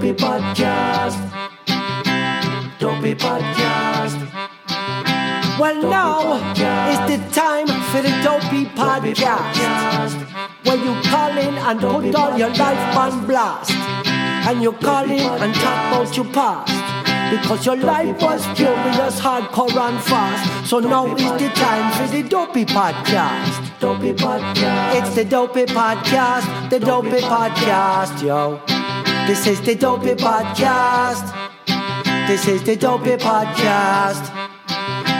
Dopey Podcast. Dopey Podcast. Well, now is the time for the Dopey Podcast. Where you call in and put all your life on blast. And you call in and talk about your past. Because your life was furious, hardcore and fast. So now is the time for the Dopey Podcast. Dopey Podcast. It's the Dopey Podcast, the Dopey Podcast, yo. This is the Dopey Podcast. This is the Dopey Podcast.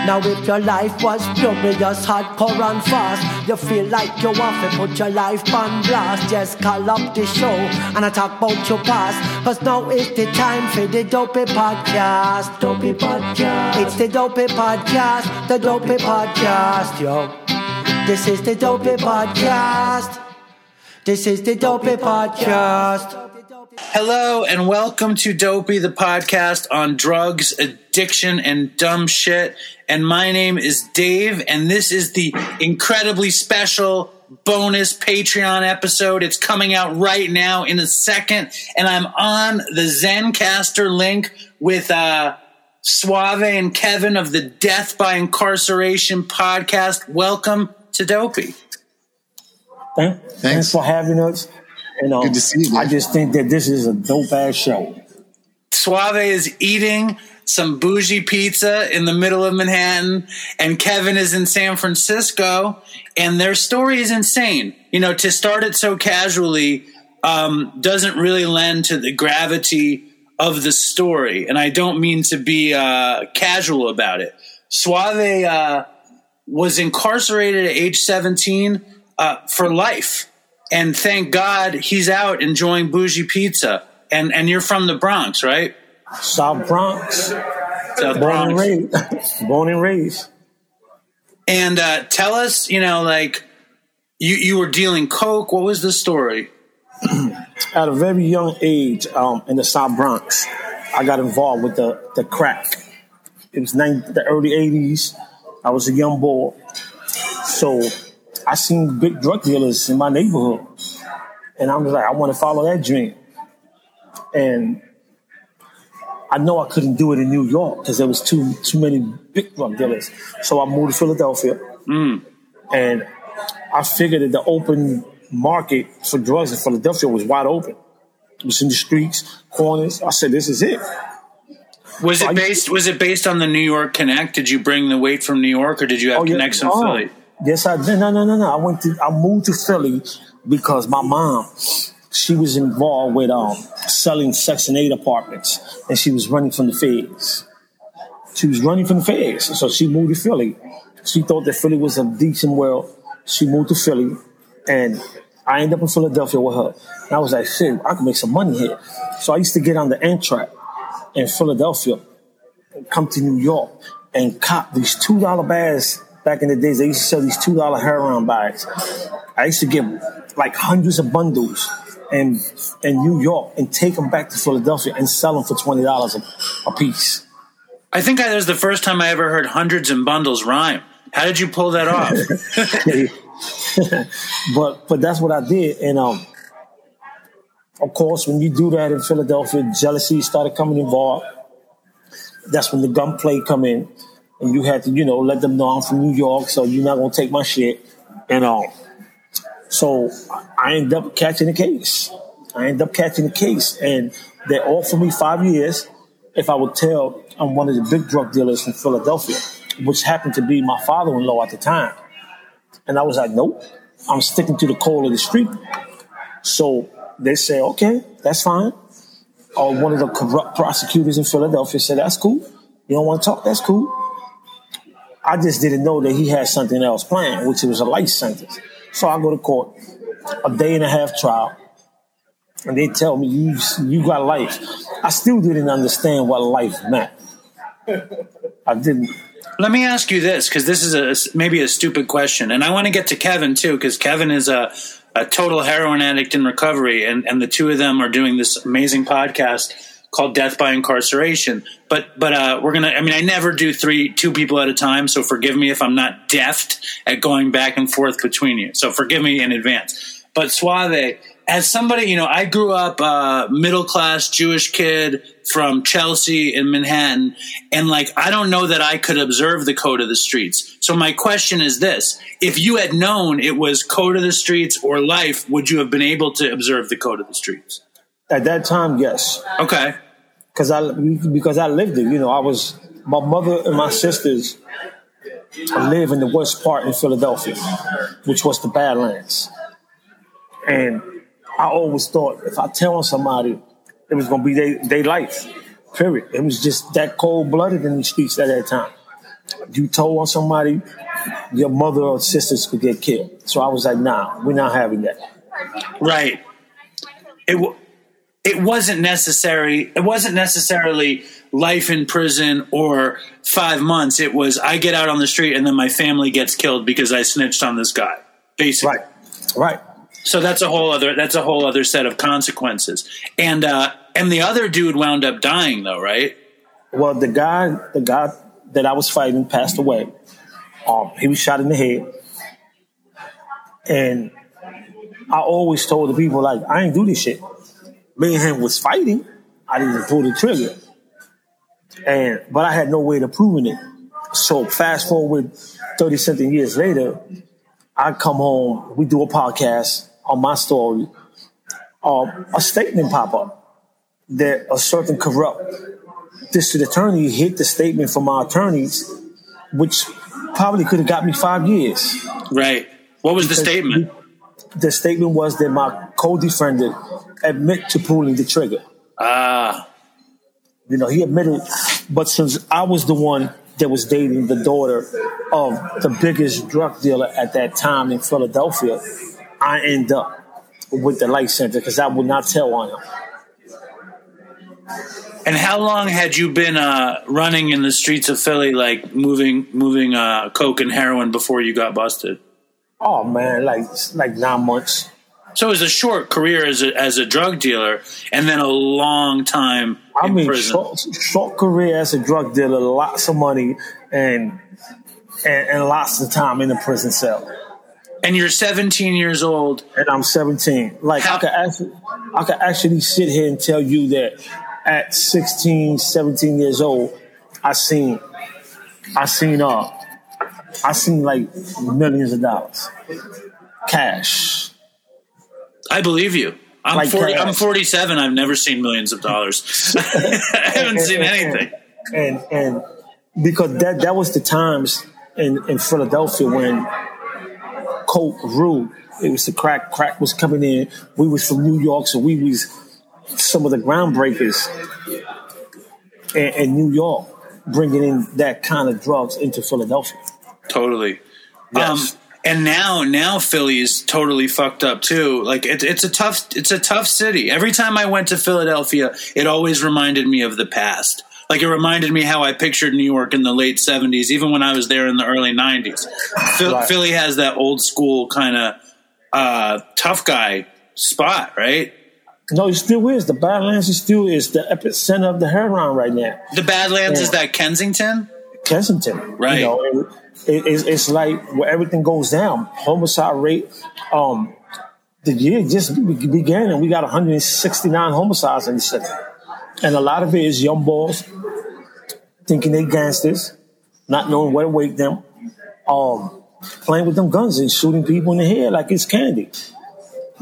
Now if your life was furious, hardcore and fast You feel like you want to put your life on blast Just call up the show and I talk about your past Cause now is the time for the Dopey Podcast Dopey Podcast. It's the Dopey Podcast, the Dopey Podcast, yo This is the Dopey Podcast This is the Dopey Podcast Hello and welcome to Dopey, the podcast on drugs, addiction, and dumb shit. And my name is Dave, and this is the incredibly special bonus Patreon episode. It's coming out right now in a second, and I'm on the Zencastr link with uh, Suave and Kevin of the Death by Incarceration podcast. Welcome to Dopey. Thank, thanks. for having us. And, um, Good to see you, I just think that this is a dope ass show. Suave is eating some bougie pizza in the middle of Manhattan, and Kevin is in San Francisco, and their story is insane. You know, to start it so casually um, doesn't really lend to the gravity of the story, and I don't mean to be uh, casual about it. Suave uh, was incarcerated at age 17 uh, for life, and thank God he's out enjoying bougie pizza. And and you're from the Bronx, right? South Bronx, South born and raised. born and raised. And uh, tell us, you know, like you you were dealing coke. What was the story? At a very young age, um, in the South Bronx, I got involved with the, the crack. It was 90, the early 80s. I was a young boy. So I seen big drug dealers in my neighborhood. And I was like, I want to follow that dream. And I know I couldn't do it in New York because there was too too many big drug dealers. So I moved to Philadelphia, mm. and I figured that the open market for drugs in Philadelphia was wide open. It was in the streets, corners. I said, "This is it." Was I- it based? Was it based on the New York Connect? Did you bring the weight from New York, or did you have oh, connects in oh, Philly? Yes, I did. No, no, no, no. I went to. I moved to Philly because my mom, she was involved with um selling Section Eight apartments, and she was running from the feds. She was running from the feds, so she moved to Philly. She thought that Philly was a decent world. She moved to Philly, and I ended up in Philadelphia with her. And I was like, shit, I can make some money here. So I used to get on the Amtrak in Philadelphia come to New York and cop these two dollar bags. Back in the days, they used to sell these two dollar heroin bags. I used to get like hundreds of bundles in in New York and take them back to Philadelphia and sell them for twenty dollars a, piece. I think that was the first time I ever heard hundreds and bundles rhyme. How did you pull that off? but but that's what I did, and um, of course, when you do that in Philadelphia, jealousy started coming involved. That's when the gunplay come in, and you had to, you know, let them know I'm from New York, so you're not gonna take my shit, and um, so I end up catching the case. I end up catching the case, and they offered me five years if I would tell I'm one of the big drug dealers from Philadelphia, which happened to be my father-in-law at the time. And I was like, nope, I'm sticking to the code of the street. So they say, okay, that's fine. Or one of the corrupt prosecutors in Philadelphia said, that's cool. You don't want to talk? That's cool. I just didn't know that he had something else planned, which was a life sentence. So I go to court, a day and a half trial, and they tell me you you got life. I still didn't understand what life meant. I didn't. Let me ask you this, because this is a maybe a stupid question, and I want to get to Kevin too, because Kevin is a, a total heroin addict in recovery, and, and the two of them are doing this amazing podcast called Death by Incarceration. But but uh, we're gonna. I mean, I never do three two people at a time, so forgive me if I'm not deft at going back and forth between you. So forgive me in advance. But Suave, as somebody, you know, I grew up uh, middle class Jewish kid from Chelsea in Manhattan, and like I don't know that I could observe the code of the streets. So my question is this: If you had known it was code of the streets or life, would you have been able to observe the code of the streets? At that time, yes, Okay, because I because I lived it. You know, I was my mother and my sisters live in the west part in Philadelphia, which was the Badlands, and I always thought if I tell on somebody, it was gonna be their they life. Period. It was just that cold blooded in the streets at that time. You told on somebody, your mother or sisters could get killed. So I was like, nah, we're not having that. right. It w- it wasn't necessary. It wasn't necessarily life in prison or five months. It was I get out on the street and then my family gets killed because I snitched on this guy. Basically, Right. Right. So that's a whole other that's a whole other set of consequences. And uh and the other dude wound up dying though, right? Well, the guy, the guy that I was fighting passed away. Um, he was shot in the head, and I always told the people like, I ain't do this shit. Me and him was fighting. I didn't pull the trigger, and but I had no way of proving it. So fast forward thirty something years later, I come home. We do a podcast on my story. Um, a statement pop up that a certain corrupt district attorney hit the statement from my attorneys, which probably could have got me five years. Right. What was the statement? The statement was that my co-defendant admit to pulling the trigger. Ah, You know, he admitted, but since I was the one that was dating the daughter of the biggest drug dealer at that time in Philadelphia, I end up with the life sentence because I would not tell on him. and how long had you been uh running in the streets of Philly like moving moving uh coke and heroin before you got busted? Oh man, like like nine months. So it was a short career as a as a drug dealer and then a long time I in mean, prison. short, short career as a drug dealer, lots of money, and, and and lots of time in the prison cell. and you're 17 years old. And I'm 17. Like How- I could actually, I could actually sit here and tell you that at 16, 17 years old, I seen, I seen uh, I seen like millions of dollars, cash. I believe you. I'm Like 40, cash. I'm 47. I've never seen millions of dollars. I haven't seen anything. and and because that that was the times in in Philadelphia when coke ruled. It was the crack. Crack was coming in. We was from New York, so we was some of the groundbreakers in, in New York, bringing in that kind of drugs into Philadelphia. Totally. Yes. Um, and now, now Philly is totally fucked up too. Like it, it's a tough, it's a tough city. Every time I went to Philadelphia, it always reminded me of the past. Like it reminded me how I pictured New York in the late '70s, even when I was there in the early '90s. Right. Philly has that old school kind of uh, tough guy spot, right? No, it still is. The Badlands is still is the epicenter of the heroin right now. The Badlands is that Kensington, Kensington. Right. You know, it, it, it's, it's like where everything goes down. Homicide rate. Um, the year just began and we got 169 homicides in the city. And a lot of it is young boys thinking they gangsters, not knowing where to wake them, um, playing with them guns and shooting people in the head like it's candy.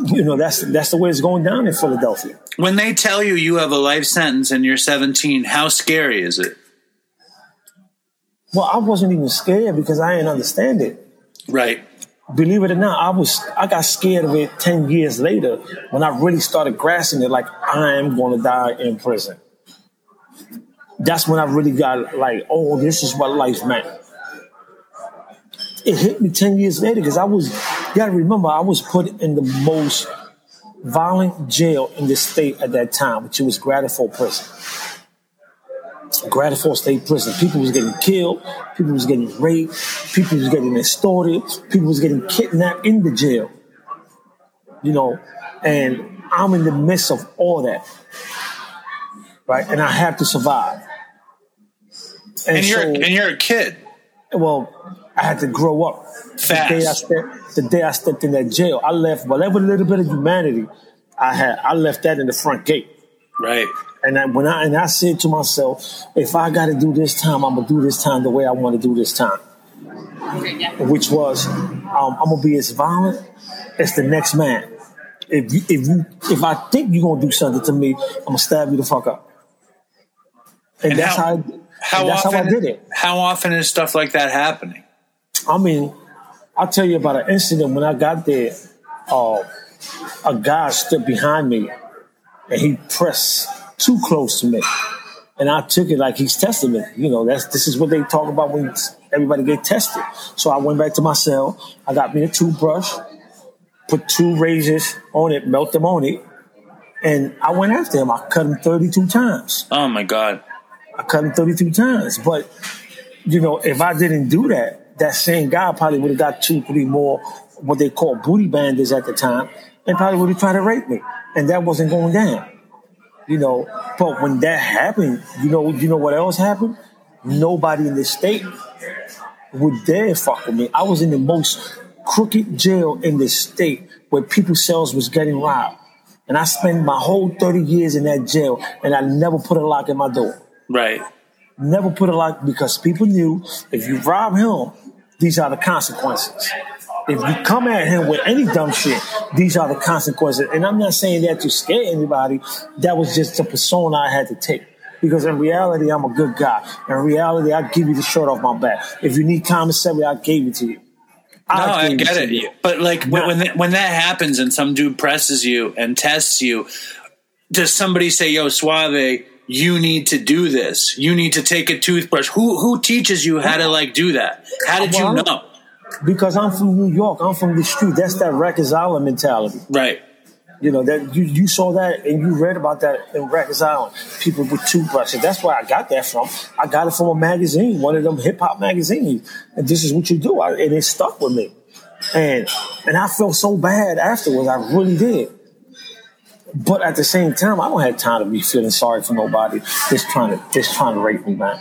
You know, that's that's the way it's going down in Philadelphia. when they tell you you have a life sentence and you're 17, how scary is it? Well, I wasn't even scared because I didn't understand it. Right. believe it or not, I was I got scared of it ten years later when I really started grasping it. Like I am going to die in prison. That's when I really got like, oh, this is what life meant. It hit me ten years later because I was. You got to remember, I was put in the most violent jail in the state at that time, which was Graterford Prison. Graterford State Prison. People was getting killed. People was getting raped. People was getting extorted. People was getting kidnapped in the jail. You know, and I'm in the midst of all that, right? And I have to survive. And you're so- and you're a kid. well, I had to grow up. Fast. The day I stepped, the day I stepped in that jail, I left whatever little bit of humanity I had I left that in the front gate. Right. And I, when I and I said to myself, if I got to do this time, I'm gonna do this time the way I want to do this time, which was um, I'm gonna be as violent as the next man. If you, if you if I think you're gonna do something to me, I'm gonna stab you the fuck up. And, And that's how- how, How that's often? how I did it. How often is stuff like that happening? I mean, I'll tell you about an incident when I got there. Uh, a guy stood behind me and he pressed too close to me. And I took it like he's testing me. You know, that's this is what they talk about when everybody get tested. So I went back to my cell. I got me a toothbrush, put two razors on it, melt them on it, and I went after him. I cut him 32 times. Oh my god. I cut him 32 times. But, you know, if I didn't do that, that same guy probably would have got two, three more, what they call booty banders at the time, and probably would have tried to rape me. And that wasn't going down. You know, but when that happened, you know, you know what else happened? Nobody in the state would dare fuck with me. I was in the most crooked jail in the state where people's cells was getting robbed. And I spent my whole 30 years in that jail and I never put a lock in my door Right. never put a lock because people knew if you rob him, these are the consequences. If you come at him with any dumb shit, these are the consequences. And I'm not saying that to scare anybody. That was just the persona I had to take. Because in reality, I'm a good guy. In reality, I give you the shirt off my back. If you need commissary, I gave it to you. No, I get it. you. But like when when that, when that happens and some dude presses you and tests you, does somebody say, "Yo, Suave, you need to do this. You need to take a toothbrush." Who who teaches you how to like do that? How did you know? Because I'm from New York. I'm from the street. That's that Rikers Island mentality. Right. You know that you, you saw that and you read about that in Rikers Island. People with toothbrushes. That's where I got that from. I got it from a magazine, one of them hip hop magazines. And this is what you do, I, and it stuck with me. And and I felt so bad afterwards. I really did. But at the same time, I don't have time to be feeling sorry for nobody just trying to just trying to rape me, man.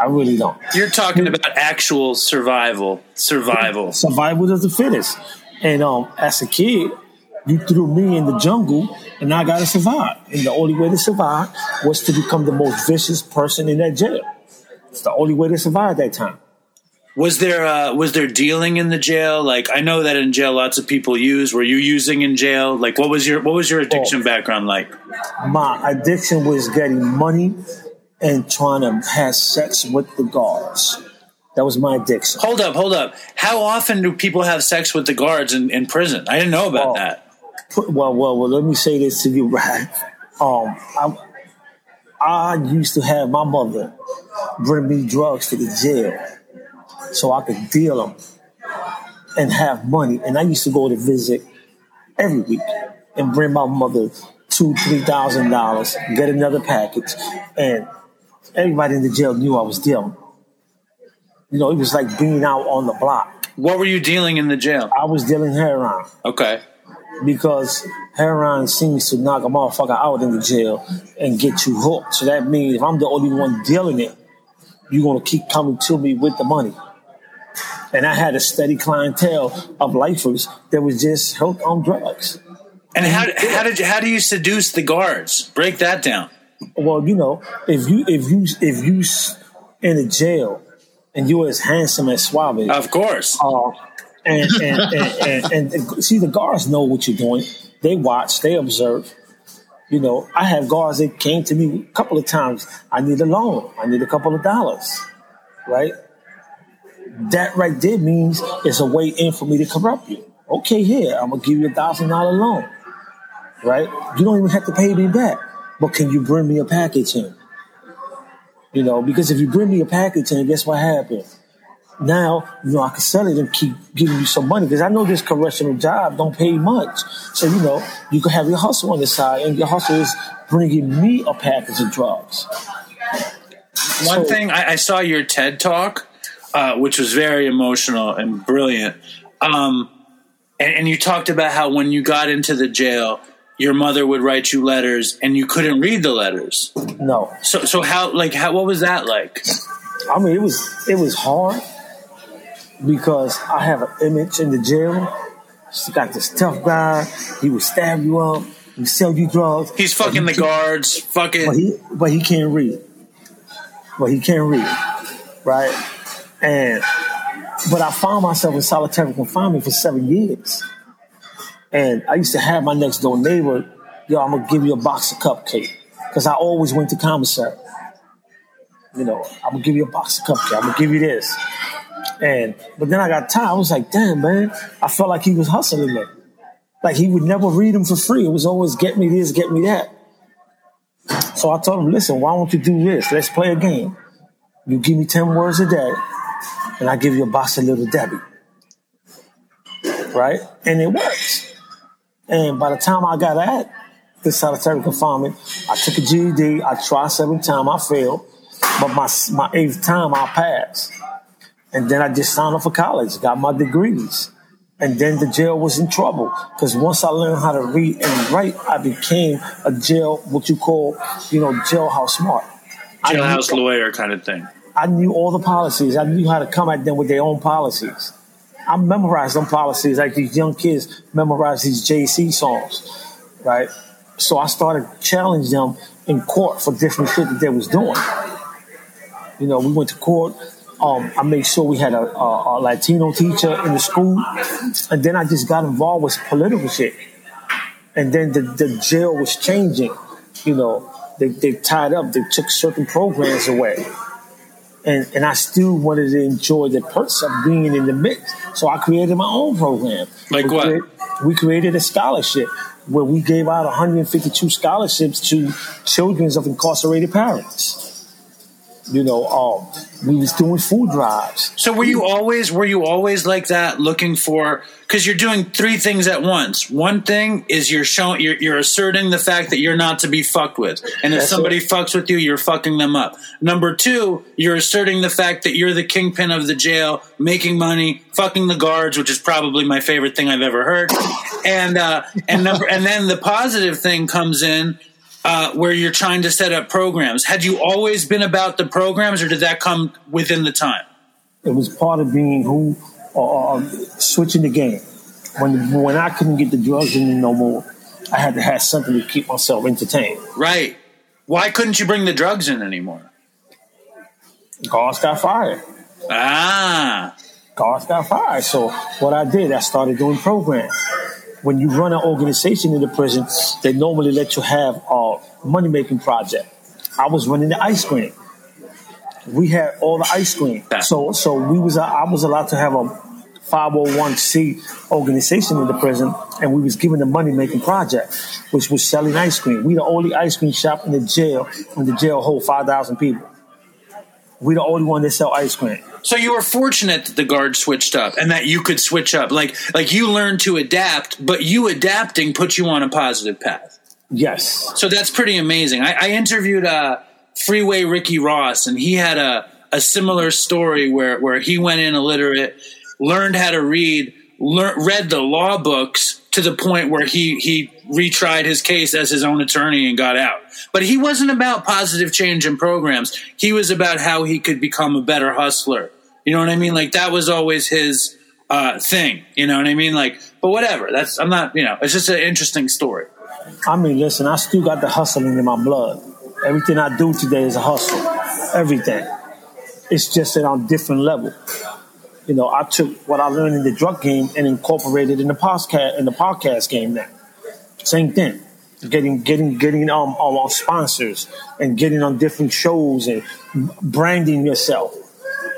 I really don't. You're talking about actual survival. Survival. survival of the fittest. And um, as a kid, you threw me in the jungle, and I got to survive. And the only way to survive was to become the most vicious person in that jail. It's the only way to survive that time. Was there uh, was there dealing in the jail? Like I know that in jail, lots of people use. Were you using in jail? Like what was your what was your addiction Oh. background like? My addiction was getting money and trying to have sex with the guards. That was my addiction. Hold up, hold up. How often do people have sex with the guards in, in prison? I didn't know about Oh. that. Well, well, well. Let me say this to you, right? Um, I, I used to have my mother bring me drugs to the jail so I could deal them and have money. And I used to go to visit every week and bring my mother two, three thousand dollars, get another package, and everybody in the jail knew I was dealing. You know, it was like being out on the block. What were you dealing in the jail? I was dealing heroin Okay. because heroin seems to knock a motherfucker out in the jail and get you hooked. So that means if I'm the only one dealing it, you're gonna keep coming to me with the money. And I had a steady clientele of lifers that was just hooked on drugs. And how how did you, how do you seduce the guards? Break that down. Well, you know, if you if you if you in a jail and you're as handsome as Suave, Of course. uh, and, and, and, and, and see the guards know what you're doing. They watch, they observe. You know, I have guards that came to me a couple of times. I need a loan. I need a couple of dollars. Right? That right there means it's a way in for me to corrupt you. Okay, here, I'm gonna give you a thousand dollar loan. Right? You don't even have to pay me back. But can you bring me a package in? You know, because if you bring me a package in, guess what happens? now you know I can sell it and keep giving you some money because I know this correctional job don't pay much. So you know you can have your hustle on the side, and your hustle is bringing me a package of drugs. One So- thing I, I saw your TED talk, uh, which was very emotional and brilliant. Um, and, and you talked about how when you got into the jail, your mother would write you letters, and you couldn't read the letters. No, So, so how like how what was that like? I mean it was it was hard because I have an image in the jail. She got this tough guy. He would stab you up. he sell you drugs. He's fucking the guards. Fucking. but he but he can't read. But he can't read, right? And but I found myself in solitary confinement for seven years. And I used to have my next door neighbor, yo, I'm gonna give you a box of cupcake. Because I always went to commissary. You know, I'm gonna give you a box of cupcake, I'm gonna give you this. And but then I got tired. I was like, damn man, I felt like he was hustling me. Like he would never read them for free. It was always get me this, get me that. So I told him, listen, why don't you do this? Let's play a game. You give me 10 words a day, and I give you a box of Little Debbie. Right? And it works. And by the time I got at the solitary confinement, I took a GED, I tried seven times, I failed. But my, my eighth time, I passed. And then I just signed up for college, got my degrees. And then the jail was in trouble because once I learned how to read and write, I became a jail, what you call, you know, jailhouse smart. Jailhouse knew- lawyer kind of thing. I knew all the policies. I knew how to come at them with their own policies. I memorized them policies like these young kids memorize these Jay-Z songs, right? So I started challenging them in court for different shit that they was doing. You know, we went to court. Um, I made sure we had a, a, a Latino teacher in the school, and then I just got involved with political shit. And then the, the jail was changing. You know, they, they tied up. They took certain programs away and and I still wanted to enjoy the perks of being in the mix. So I created my own program. Like we what? create- we created a scholarship where we gave out 152 scholarships to children of incarcerated parents. You know, um, we was doing food drives. So were you always were you always like that looking for because you're doing three things at once. One thing is you're showing you're, you're asserting the fact that you're not to be fucked with, and if That's somebody it. fucks with you, you're fucking them up. Number two, you're asserting the fact that you're the kingpin of the jail, making money, fucking the guards, which is probably my favorite thing I've ever heard. And uh, and number and then the positive thing comes in uh, where you're trying to set up programs. Had you always been about the programs, or did that come within the time? It was part of being who, uh, uh, switching the game. When when I couldn't get the drugs in me no more, I had to have something to keep myself entertained. Right. Why couldn't you bring the drugs in anymore? Guards got fired. Ah, Guards got fired. So what I did, I started doing programs. When you run an organization in the prison, they normally let you have a money making project. I was running the ice cream. We had all the ice cream. So so we was I was allowed to have a 501c organization in the prison, and we was given the money making project, which was selling ice cream. We the only ice cream shop in the jail, and the jail hold five thousand people. We the only one that sell ice cream. so you were fortunate that the guard switched up and that you could switch up. Like like you learned to adapt, but you adapting put you on a positive path. Yes. So that's pretty amazing. I, I interviewed uh, Freeway Ricky Ross, and he had a, a similar story where, where he went in illiterate, learned how to read, lear- read the law books to the point where he, he retried his case as his own attorney and got out. But he wasn't about positive change in programs. He was about how he could become a better hustler. You know what I mean? Like that was always his uh, thing. You know what I mean? Like, but whatever. That's I'm not. You know, it's just an interesting story. I mean, listen, I still got the hustling in my blood. Everything I do today is a hustle. Everything. It's just that on a different level. You know, I took what I learned in the drug game and incorporated in the podcast in the podcast game now. Same thing. Getting getting getting um, um on sponsors and getting on different shows and branding yourself.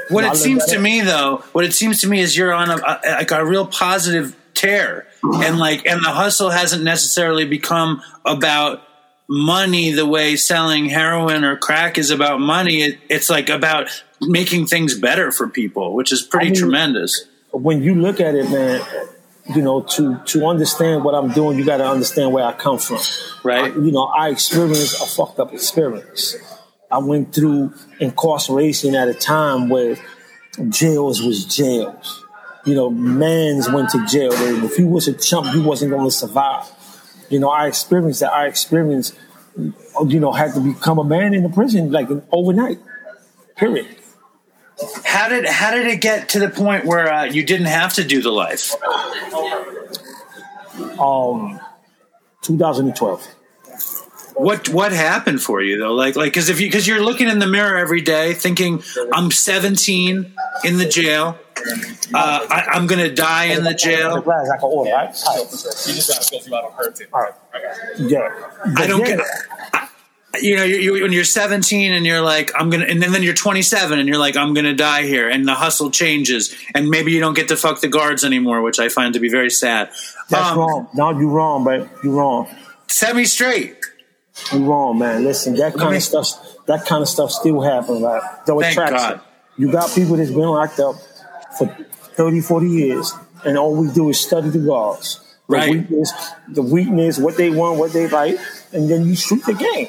What I it seems to me, though, what it seems to me is you're on a, a like a real positive tear, and like, and the hustle hasn't necessarily become about money the way selling heroin or crack is about money. It, it's like about making things better for people, which is pretty I mean- tremendous. when you look at it, man, you know, to to understand what I'm doing, you got to understand where I come from. Right. I- you know, I experienced a fucked up experience. I went through incarceration at a time where jails was jails. You know, mans went to jail. And if you was a chump, you wasn't going to survive. You know, I experienced that. I experienced, you know, had to become a man in the prison like overnight. Period. How did how did it get to the point where uh, you didn't have to do the life? um 2012. What what happened for you though? Like like because if you because you're looking in the mirror every day thinking I'm 17 in the jail, uh, I, I'm gonna die in the The jail. glass order, right? All right. You just gotta go through out on her tip. All right. Yeah. I don't get. I- You know, you, you, when you're 17 and you're like, I'm gonna, and then, then you're 27 and you're like, I'm gonna die here, and the hustle changes, and maybe you don't get to fuck the guards anymore, which I find to be very sad. That's Um, wrong. No, you're wrong, but you're wrong. Set me straight. You're wrong, man. Listen, that kind me- of stuff. That kind of stuff still happens. Right? Though it tracks God. You got people that's been locked up for 30, 40 years, and all we do is study the guards. The Right. weakness, the weakness, what they want, what they like, and then you shoot the game.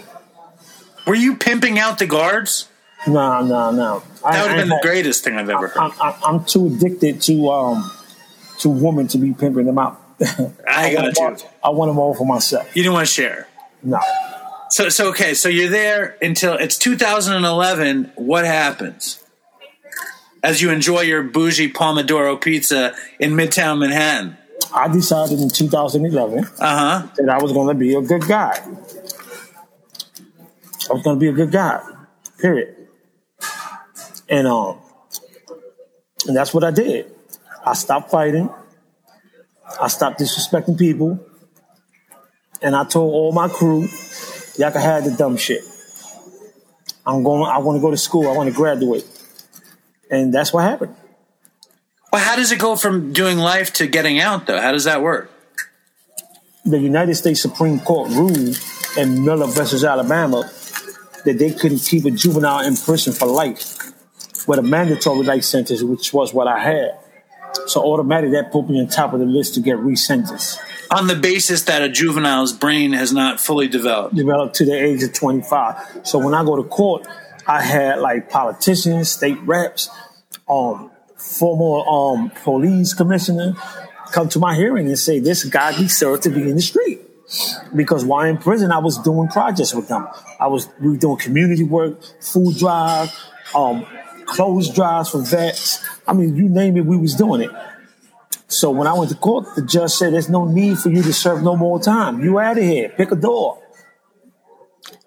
Were you pimping out the guards? No, no, no. That would have been the greatest thing I've ever heard. I'm, I'm, I'm too addicted to um to women to be pimping them out. I got want them you. all- I want them all for myself. You didn't want to share. No. So, so okay, so you're there until it's 2011. What happens as you enjoy your bougie Pomodoro pizza in Midtown Manhattan? I decided in 2011 Uh huh. that I was going to be a good guy. I was going to be a good guy. Period. And um, and that's what I did. I stopped fighting. I stopped disrespecting people. And I told all my crew, y'all can have the dumb shit. I'm going. I want to go to school. I want to graduate. And that's what happened. Well, how does it go from doing life to getting out, though? How does that work? the United States Supreme Court ruled in Miller versus Alabama that they couldn't keep a juvenile in prison for life with a mandatory life sentence, which was what I had. So automatically that put me on top of the list to get resentenced. On the basis that a juvenile's brain has not fully developed. Developed to the age of 25. So when I go to court, I had like politicians, state reps, um, former um, police commissioner come to my hearing and say this guy deserved to be in the street. Because while in prison, I was doing projects with them. I was we were doing community work, food drive, um, clothes drives for vets. I mean, you name it, we was doing it. So when I went to court, the judge said, "There's no need for you to serve no more time. You out of here. Pick a door."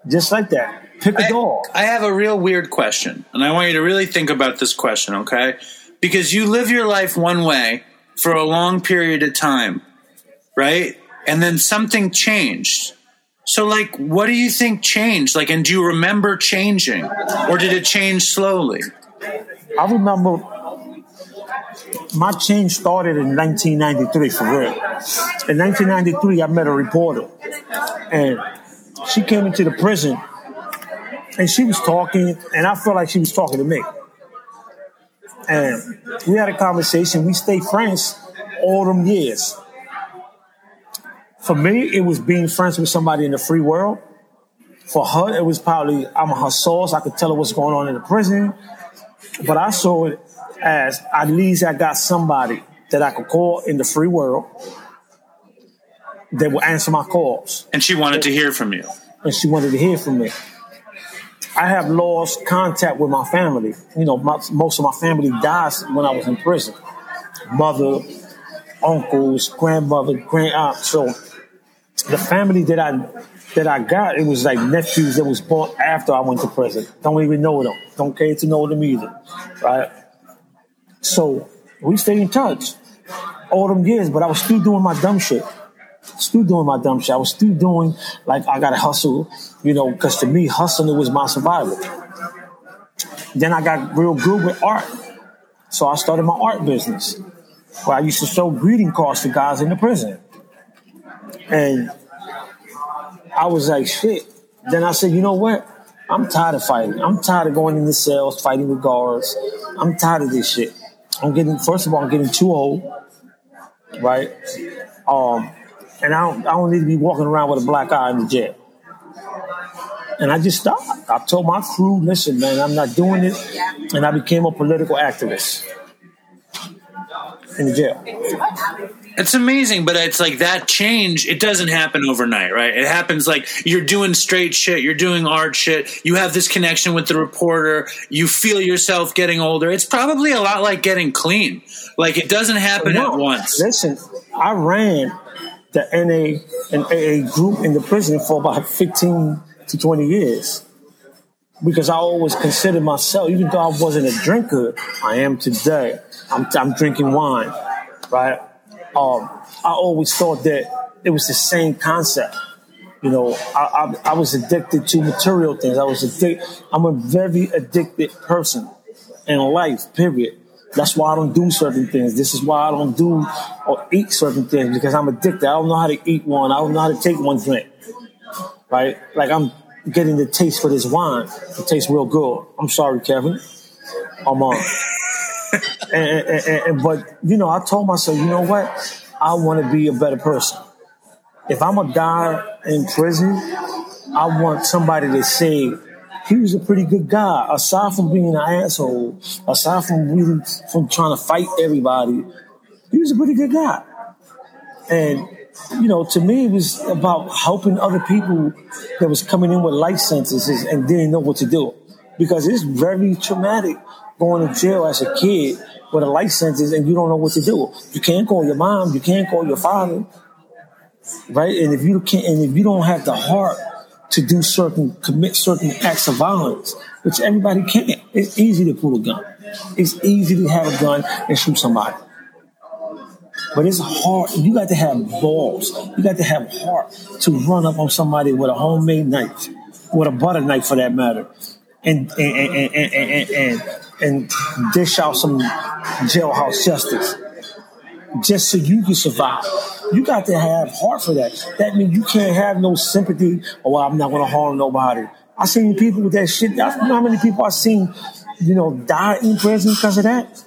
Just like that. Pick a I, door. I have a real weird question, and I want you to really think about this question, okay? Because you live your life one way for a long period of time, right? And then something changed. So, like, what do you think changed? Like, and do you remember changing, or did it change slowly? I remember my change started in 1993 for real. In 1993, I met a reporter, and she came into the prison, and she was talking, and I felt like she was talking to me. And we had a conversation. We stayed friends all them years. For me, it was being friends with somebody in the free world. For her, it was probably I'm her source. I could tell her what's going on in the prison. But I saw it as at least I got somebody that I could call in the free world that will answer my calls. And she wanted to hear from you. And she wanted to hear from me. I have lost contact with my family. You know, my, most of my family died when I was in prison. Mother, uncles, grandmother, grand aunt. So the family that I that I got, it was like nephews that was born after I went to prison. Don't even know them. Don't care to know them either. Right? So we stayed in touch all them years, but I was still doing my dumb shit. Still doing my dumb shit. I was still doing like I gotta hustle, you know, because to me, hustling was my survival. Then I got real good with art. So I started my art business. Where I used to show greeting cards to guys in the prison. And I was like, shit. Then I said, you know what? I'm tired of fighting. I'm tired of going in the cells, fighting with guards. I'm tired of this shit. I'm getting, first of all, I'm getting too old, right? Um, and I don't, I don't need to be walking around with a black eye in the jail. And I just stopped. I told my crew, listen, man, I'm not doing it. And I became a political activist in the jail. It's amazing, but it's like that change, it doesn't happen overnight, right? It happens like you're doing straight shit, you're doing art shit, you have this connection with the reporter, you feel yourself getting older. It's probably a lot like getting clean. Like it doesn't happen No, at once. Listen, I ran the NA and AA group in the prison for about 15 to 20 years. Because I always considered myself, even though I wasn't a drinker, I am today. I'm, I'm drinking wine, right? Um, I always thought that it was the same concept. You know, I, I, I was addicted to material things. I was addicted. I'm a very addicted person in life, period. That's why I don't do certain things. This is why I don't do or eat certain things because I'm addicted. I don't know how to eat one. I don't know how to take one drink. Right? Like I'm getting the taste for this wine. It tastes real good. I'm sorry, Kevin. I'm on. and, and, and, but you know, I told myself, you know what? I want to be a better person. If I'm a die in prison, I want somebody to say he was a pretty good guy. Aside from being an asshole, aside from really from trying to fight everybody, he was a pretty good guy. And you know, to me, it was about helping other people that was coming in with life sentences and didn't know what to do. Because it's very traumatic going to jail as a kid with a sentence and you don't know what to do. You can't call your mom, you can't call your father, right? And if you can't, and if you don't have the heart to do certain, commit certain acts of violence, which everybody can, it's easy to pull a gun. It's easy to have a gun and shoot somebody. But it's hard. You got to have balls. You got to have heart to run up on somebody with a homemade knife, with a butter knife for that matter, and and and and, and, dish out some jailhouse justice just so you can survive. You got to have heart for that. That means you can't have no sympathy. Oh, I'm not going to harm nobody. I seen people with that shit. I don't know how many people I seen, you know, die in prison because of that.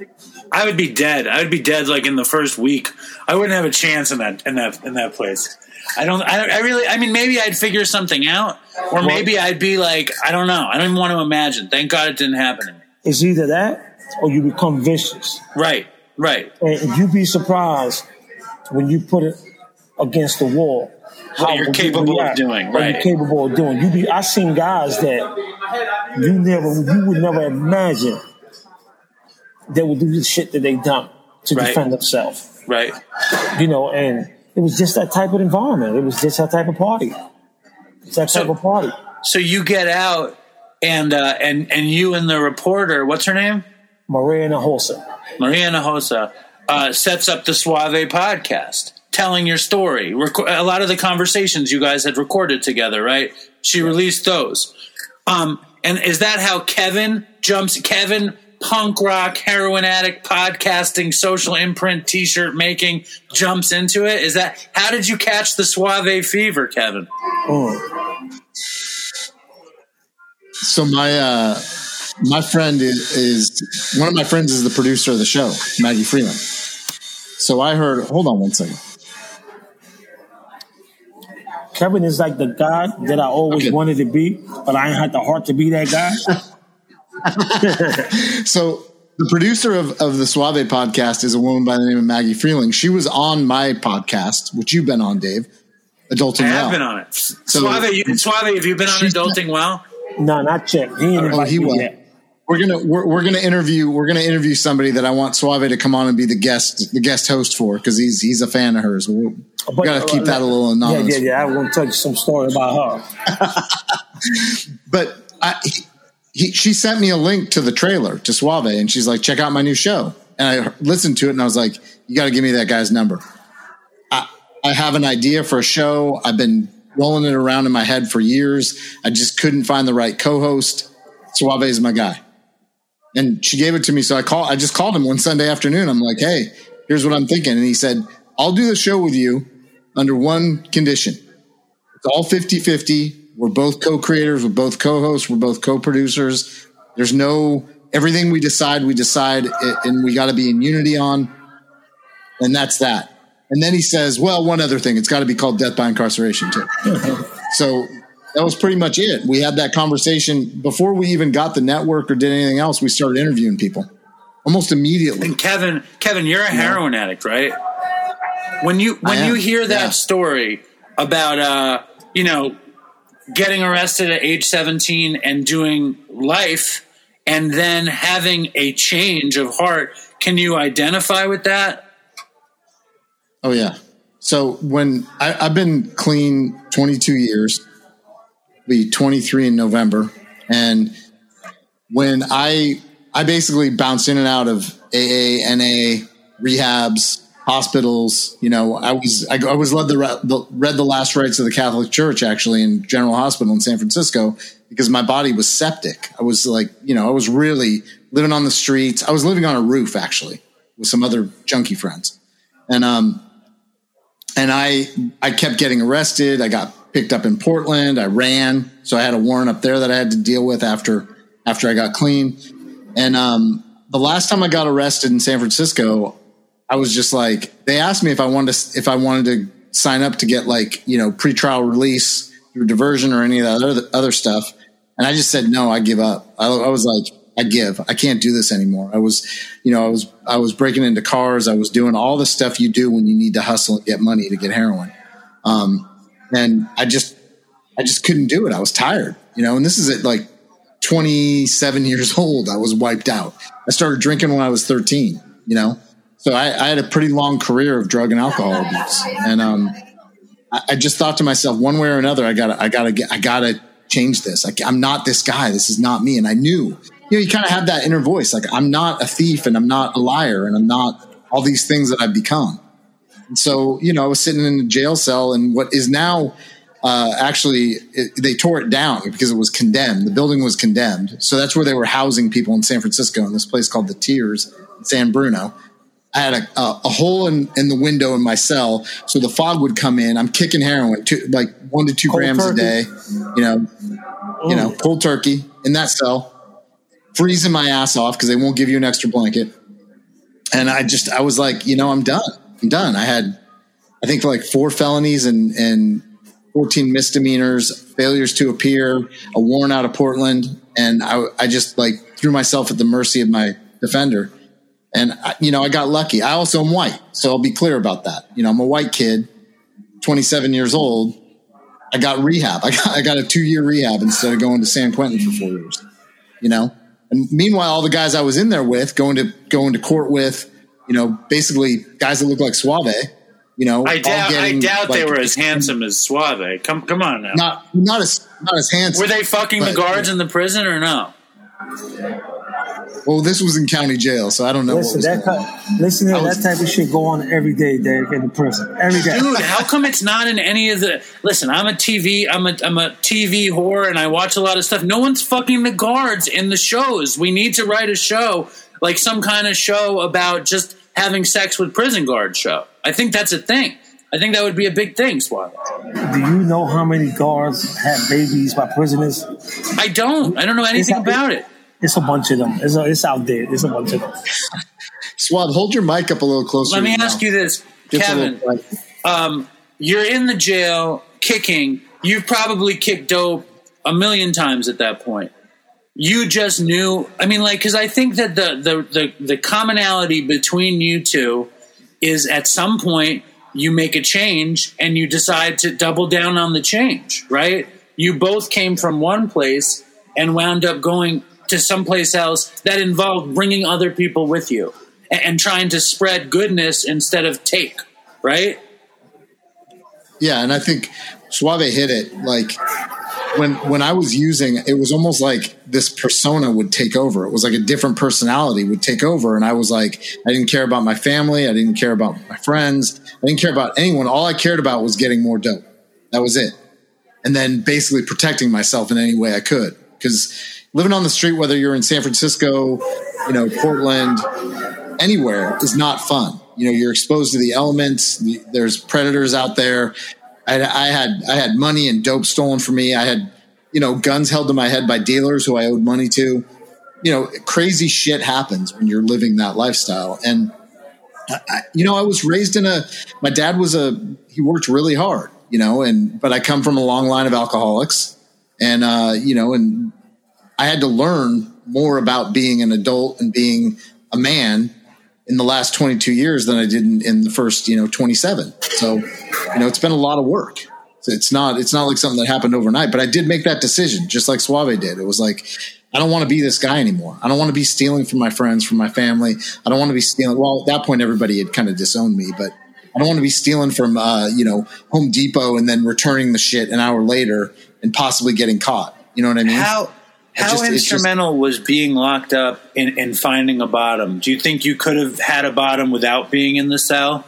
I would be dead. I would be dead like in the first week. I wouldn't have a chance in that in that in that place. I don't. I, I really. I mean, maybe I'd figure something out, or maybe I'd be like, I don't know. I don't even want to imagine. Thank God it didn't happen to me. It's either that or you become vicious. Right. Right. And you'd be surprised when you put it against the wall. What you're you capable of doing, what right. You're capable of doing. You be. I seen guys that you never, you would never imagine they would do the shit that they done to Right. defend themselves. Right. You know, and it was just that type of environment. It was just that type of party. It's that type So- of party. So you get out, and uh, and and you and the reporter, what's her name? Maria Hinojosa. Maria Hinojosa uh, sets up the Suave podcast, telling your story. Reco- a lot of the conversations you guys had recorded together, right? She released those. Um, and is that how Kevin jumps? Kevin, punk rock, heroin addict, podcasting, social imprint, t-shirt making, jumps into it. Is that how did you catch the Suave fever, Kevin? So my uh, my friend is, is one of my friends is the producer of the show, Maggie Freleng. So I heard. Hold on one second. Kevin is like the guy that I always Okay. wanted to be, but I ain't had the heart to be that guy. So the producer of, of the Suave podcast is a woman by the name of Maggie Freleng. She was on my podcast, which you've been on, Dave. Adulting I have Well. been on it. Suave, you, Suave, have you been on Adulting Well? No, not yet. He ain't Oh, he was. yet. We're gonna we're, we're gonna interview we're gonna interview somebody that I want Suave to come on and be the guest the guest host for because he's he's a fan of hers. We're, we But, gotta uh, keep that a little anonymous. Yeah, yeah, yeah. I want to tell you some story about her. But I, he, he, she sent me a link to the trailer to Suave, and she's like, "Check out my new show." And I listened to it, and I was like, "You got to give me that guy's number." I, I have an idea for a show. I've been rolling it around in my head for years. I just couldn't find the right co-host. Suave is my guy, and she gave it to me. So I call. I just called him one Sunday afternoon. I'm like, "Hey, here's what I'm thinking," and he said, "I'll do the show with you under one condition." It's all 50 50. We're both co creators, we're both co hosts, we're both co producers. There's no, everything we decide, we decide, it, and we got to be in unity on. And that's that. And then he says, well, one other thing, it's got to be called death by incarceration, too. so that was pretty much it. We had that conversation before we even got the network or did anything else. We started interviewing people almost immediately. And Kevin, Kevin, you're a heroin addict, right? When you when you hear that yeah. story about uh, you know, getting arrested at age 17 and doing life and then having a change of heart, can you identify with that? Oh yeah. So when I, I've been clean 22 years, be 23 in November, and when I I basically bounced in and out of AA, NA, rehabs, hospitals. You know, I was I, I was led the, the read the last rites of the Catholic Church actually in General Hospital in San Francisco because my body was septic. I was like, you know, I was really living on the streets. I was living on a roof actually with some other junkie friends, and um, and I I kept getting arrested. I got picked up in Portland. I ran, so I had a warrant up there that I had to deal with after after I got clean. And um, the last time I got arrested in San Francisco, I was just like, they asked me if I wanted to if I wanted to sign up to get like you know pretrial release through diversion or any of that other other stuff, and I just said no. I give up. I, I was like, I give. I can't do this anymore. I was, you know, I was I was breaking into cars. I was doing all the stuff you do when you need to hustle and get money to get heroin. Um, and I just I just couldn't do it. I was tired, you know. And this is at like 27 years old. I was wiped out. I started drinking when I was 13, you know. So I, I had a pretty long career of drug and alcohol abuse, and um, I, I just thought to myself, one way or another, I gotta, I gotta, get, I gotta change this. Like I'm not this guy. This is not me. And I knew, you know, you kind of have that inner voice, like I'm not a thief, and I'm not a liar, and I'm not all these things that I've become. And so, you know, I was sitting in a jail cell and what is now uh, actually it, they tore it down because it was condemned. The building was condemned, so that's where they were housing people in San Francisco in this place called the Tears, San Bruno. I had a, a, a hole in, in the window in my cell, so the fog would come in. I'm kicking heroin, two, like one to two Cold grams a day. You know, you know, cold turkey in that cell, freezing my ass off because they won't give you an extra blanket. And I just, I was like, you know, I'm done. I'm done. I had, I think like four felonies and and 14 misdemeanors, failures to appear, a warrant out of Portland, and I, I just like threw myself at the mercy of my defender. And I, you know, I got lucky. I also am white, so I'll be clear about that. You know, I'm a white kid, 27 years old. I got rehab. I got, I got a two year rehab instead of going to San Quentin for four years. You know, and meanwhile, all the guys I was in there with, going to going to court with, you know, basically guys that look like Suave. You know, I doubt. getting, I doubt they were as handsome as Suave. Come, come on now. Not not as not as handsome. were they fucking the but- guards in the prison or no? Well, this was in county jail, so I don't know Listen, what was that going on. type, listen here, I was- that type of shit go on every day, Derek, in the prison. Every day. Dude, how come it's not in any of the? Listen, I'm a TV, I'm a, I'm a TV whore, and I watch a lot of stuff. No one's fucking the guards in the shows. We need to write a show, like some kind of show about just having sex with prison guards. Show. I think that's a thing. I think that would be a big thing, Suave. Do you know how many guards have babies by prisoners? I don't. I don't know anything It's- about it. It's a bunch of them. It's, it's out there. It's a bunch of them. Suave, hold your mic up a little closer. Let me ask mouth. you this, Just a Kevin. um, you're in the jail kicking. You've probably kicked dope a million times at that point. You just knew. I mean, like, because I think that the, the the the commonality between you two is at some point you make a change and you decide to double down on the change. Right? You both came from one place and wound up going to someplace else that involved bringing other people with you and, and trying to spread goodness instead of take. Right? Yeah, and I think Suave hit it. Like when when I was using, it was almost like this persona would take over. It was like a different personality would take over, and I was like, I didn't care about my family, I didn't care about my friends, I didn't care about anyone. All I cared about was getting more dope. That was it, and then basically protecting myself in any way I could. Because living on the street, whether you're in San Francisco, you know, Portland, anywhere is not fun. You know, you're exposed to the elements. There's predators out there. I, I had I had money and dope stolen from me. I had you know guns held to my head by dealers who I owed money to. You know, crazy shit happens when you're living that lifestyle. And I, you know, I was raised in a. My dad was a. He worked really hard. You know, and but I come from a long line of alcoholics, and uh, you know, and I had to learn more about being an adult and being a man in the last 22 years than I did in, in the first, you know, 27. So, you know, it's been a lot of work. It's not, it's not like something that happened overnight, but I did make that decision just like Suave did. It was like, I don't want to be this guy anymore. I don't want to be stealing from my friends, from my family. I don't want to be stealing. Well, at that point, everybody had kind of disowned me, but I don't want to be stealing from uh, you know Home Depot and then returning the shit an hour later and possibly getting caught. You know what I mean? How how just- it's instrumental was being locked up in, in finding a bottom? Do you think you could have had a bottom without being in the cell?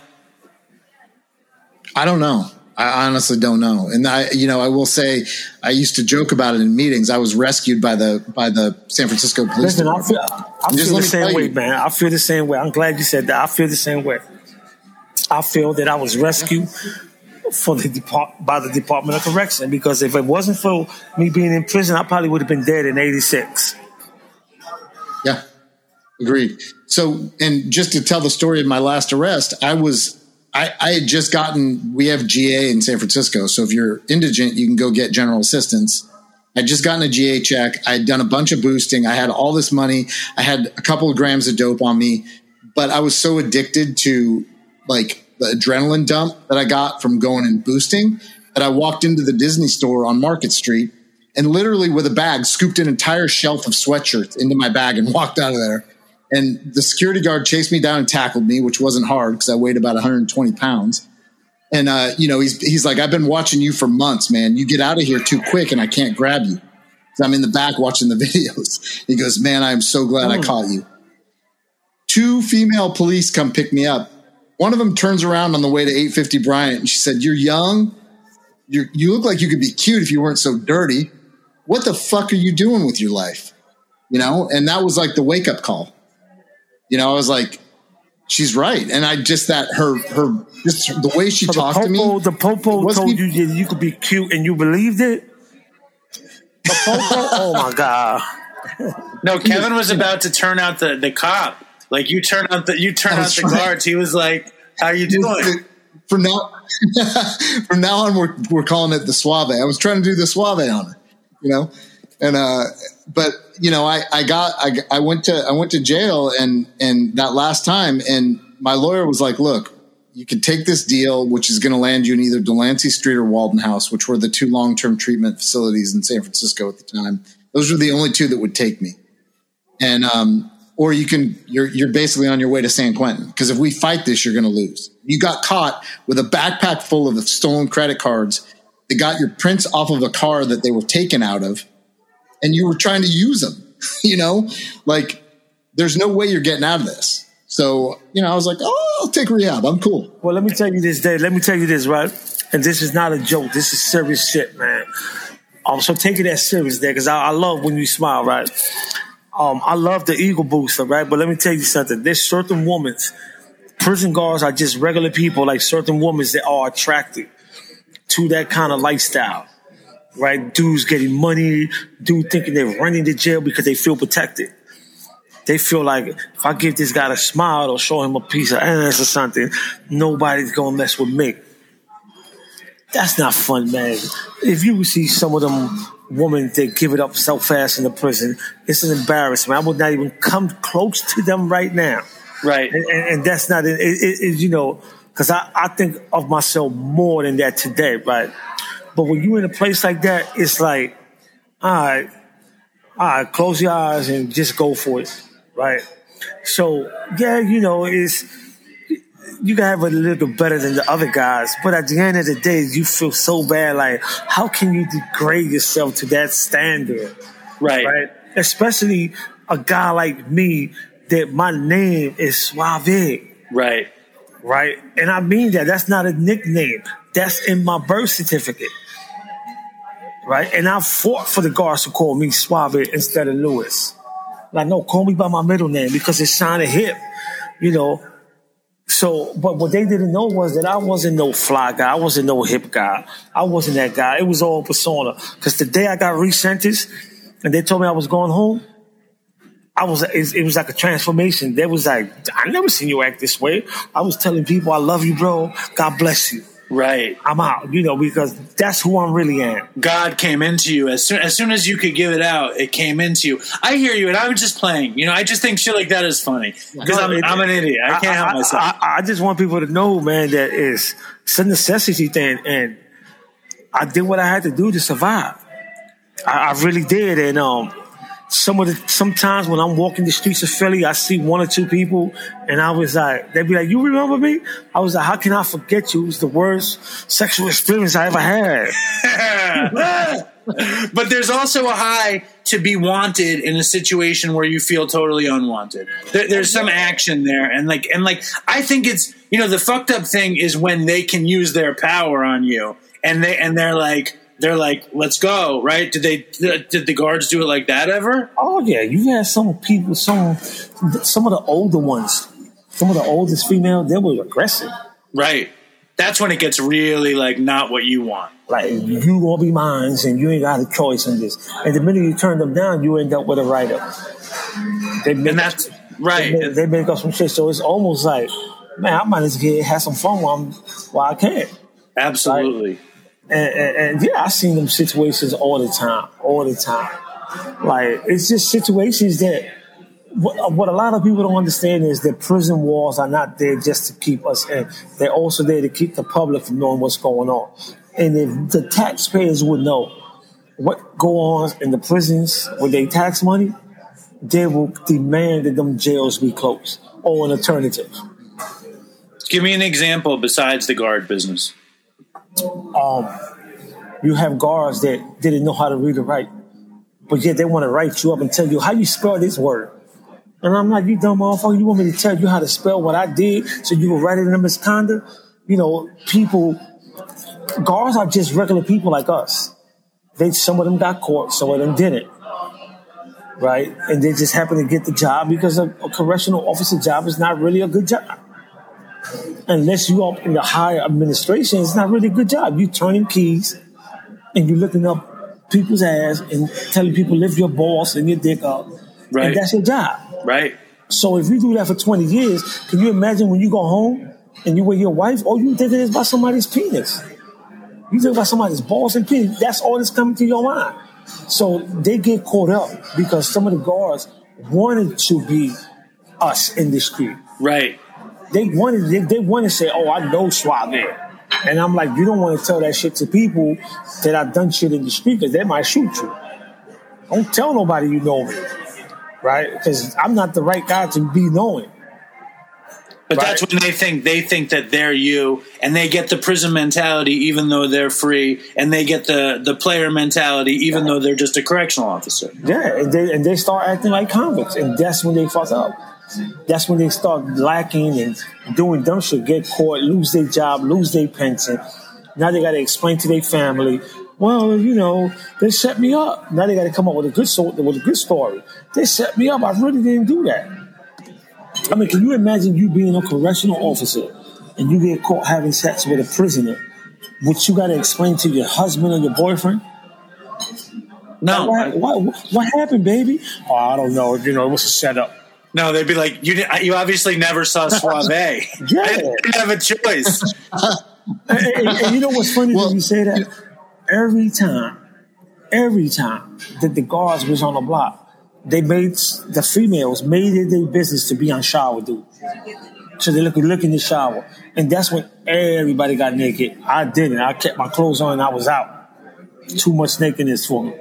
I don't know. I honestly don't know. And I, you know, I will say, I used to joke about it in meetings. I was rescued by the by the San Francisco police. Listen, I Department. feel, I Just feel let the same way, you. man. I feel the same way. I'm glad you said that. I feel the same way. I feel that I was rescued for the depart- by the Department of Correction because if it wasn't for me being in prison, I probably would have been dead in '86. Yeah, agreed. So, and just to tell the story of my last arrest, I was, I, I had just gotten, we have GA in San Francisco. So if you're indigent, you can go get general assistance. I'd just gotten a GA check. I'd done a bunch of boosting. I had all this money. I had a couple of grams of dope on me, but I was so addicted to like the adrenaline dump that I got from going and boosting that I walked into the Disney store on Market Street and literally with a bag scooped an entire shelf of sweatshirts into my bag and walked out of there. And the security guard chased me down and tackled me, which wasn't hard because I weighed about 120 pounds. And uh, you know, he's he's like, I've been watching you for months, man. You get out of here too quick, and I can't grab you. I'm in the back watching the videos. He goes, Man, I'm so glad I caught you. Two female police come pick me up. One of them turns around on the way to 850 Bryant, and she said, "You're young. You you look like you could be cute if you weren't so dirty. What the fuck are you doing with your life?" You know, and that was like the wake up call. You know, I was like, "She's right," and I just that her her just the way she So the talked to me. the popo wasn't told even- you that you could be cute and you believed it. The popo, oh my god! No, Kevin was about to turn out the, the cop. Like you turn out the you turn was the trying- guards. He was like, "How you doing?" from now from now on we're we're calling it the suave. I was trying to do the suave on her, you know, and uh, but you know, I I got I I went to I went to jail and and that last time, and my lawyer was like, look. You can take this deal, which is going to land you in either Delancey Street or Walden House, which were the two long-term treatment facilities in San Francisco at the time. Those were the only two that would take me and um, or you can you're you're basically on your way to San Quentin because if we fight this, you're going to lose. You got caught with a backpack full of stolen credit cards. They got your prints off of a car that they were taken out of, and you were trying to use them. you know, like there's no way you're getting out of this. So you know, I was like, oh, I'll take rehab. I'm cool. Well, let me tell you this, Dave. Let me tell you this, right? And this is not a joke. This is serious shit, man. Um, so take it as serious, there, because I, I love when you smile, right? Um, I love the ego booster, right? But let me tell you something. There's certain women, prison guards are just regular people, like certain women that are attracted to that kind of lifestyle, right? Dudes getting money, dude thinking they're running to jail because they feel protected. They feel like if I give this guy a smile or show him a piece of ass or something, nobody's gonna mess with me. That's not fun, man. If you see some of them women that give it up so fast in the prison, it's an embarrassment. I would not even come close to them right now. Right. And, and, and that's not, it, it, it, you know, because I, I think of myself more than that today, right? But when you're in a place like that, it's like, all right, all right, close your eyes and just go for it, right? So, yeah, you know, it's, you can have a little better than the other guys, but at the end of the day, you feel so bad. Like, how can you degrade yourself to that standard? Right. right? Especially a guy like me that my name is Suave, Right. right? And I mean that. That's not a nickname. That's in my birth certificate, right? And I fought for the guards to call me Suave instead of Lewis. Like, no, call me by my middle name because it sounded hip, you know. So, but what they didn't know was that I wasn't no fly guy. I wasn't no hip guy. I wasn't that guy. It was all persona. Because the day I got resentenced and they told me I was going home, I was, it, it was like a transformation. There was like, I never seen you act this way. I was telling people, I love you, bro. God bless you. Right. I'm out, you know, because that's who I'm really am. God came into you as soon as soon as you could give it out. It came into you. I hear you, and I was just playing. You know, I just think shit like that is funny because I'm, I'm an idiot. I can't help myself. I, I just want people to know, man, that it's, it's a necessity thing. And I did what I had to do to survive. I, I really did. And, um, some of the sometimes when I'm walking the streets of Philly, I see one or two people, and I was like, they'd be like, "You remember me?" I was like, "How can I forget you?" It was the worst sexual experience I ever had. but there's also a high to be wanted in a situation where you feel totally unwanted. There, there's some action there, and like, and like, I think it's you know the fucked up thing is when they can use their power on you, and they and they're like they're like, let's go, right? Did they did the guards do it like that ever? Oh yeah, you had some people, some some of the older ones, some of the oldest female, they were aggressive. Right. That's when it gets really like not what you want. Like you gonna be mine, and you ain't got a choice in this. And the minute you turn them down, you end up with a write up. They make And that's right. They make, they make up some shit, so it's almost like, man, I might as well have some fun while, I'm, while I can. Absolutely. And, and, and yeah, I seen them situations all the time, all the time. Like it's just situations that what, what a lot of people don't understand is that prison walls are not there just to keep us in. They're also there to keep the public from knowing what's going on. And if the taxpayers would know what go on in the prisons with their tax money, they will demand that them jails be closed or an alternative. Give me an example besides the guard business. Um, you have guards that didn't know how to read or write, but yet they want to write you up and tell you how you spell this word. And I'm like, you dumb motherfucker, you want me to tell you how to spell what I did so you will write it in a misconduct? You know, people, guards are just regular people like us. They, some of them got caught, some of them didn't. Right? And they just happen to get the job because a, a correctional officer job is not really a good job unless you are in the higher administration, it's not really a good job. You're turning keys and you're looking up people's ass and telling people lift your balls and your dick up. Right. And that's your job. Right. So if you do that for 20 years, can you imagine when you go home and you with your wife, all you thinking is about somebody's penis. You think about somebody's balls and penis. That's all that's coming to your mind. So they get caught up because some of the guards wanted to be us in the street Right. They wanted they, they want to say, "Oh, I know Suave," and I'm like, you don't want to tell that shit to people that I've done shit in the street because they might shoot you. Don't tell nobody you know me, right? Because I'm not the right guy to be knowing. But Right. that's when they think they think that they're you, and they get the prison mentality, even though they're free, and they get the the player mentality, even though they're just a correctional officer. Yeah, and they and they start acting like convicts, and that's when they fuck up. That's when they start lacking and doing dumb shit, get caught, lose their job, lose their pension. Now they got to explain to their family. Well, you know, they set me up. Now they got to come up with a good so- with a good story. They set me up. I really didn't do that. I mean, can you imagine you being a correctional officer and you get caught having sex with a prisoner, which you got to explain to your husband or your boyfriend? No, What, what, what happened, baby? Oh, I don't know. You know, it was a setup. No, they'd be like, you you obviously never saw Suave. I didn't have a choice. and, and- and you know what's funny Well, when you say that? Every time, every time that the guards was on the block, they made the females made it their business to be on shower duty. So they look look in the shower, and that's when everybody got naked. I didn't. I kept my clothes on. and I was out. Too much nakedness for me.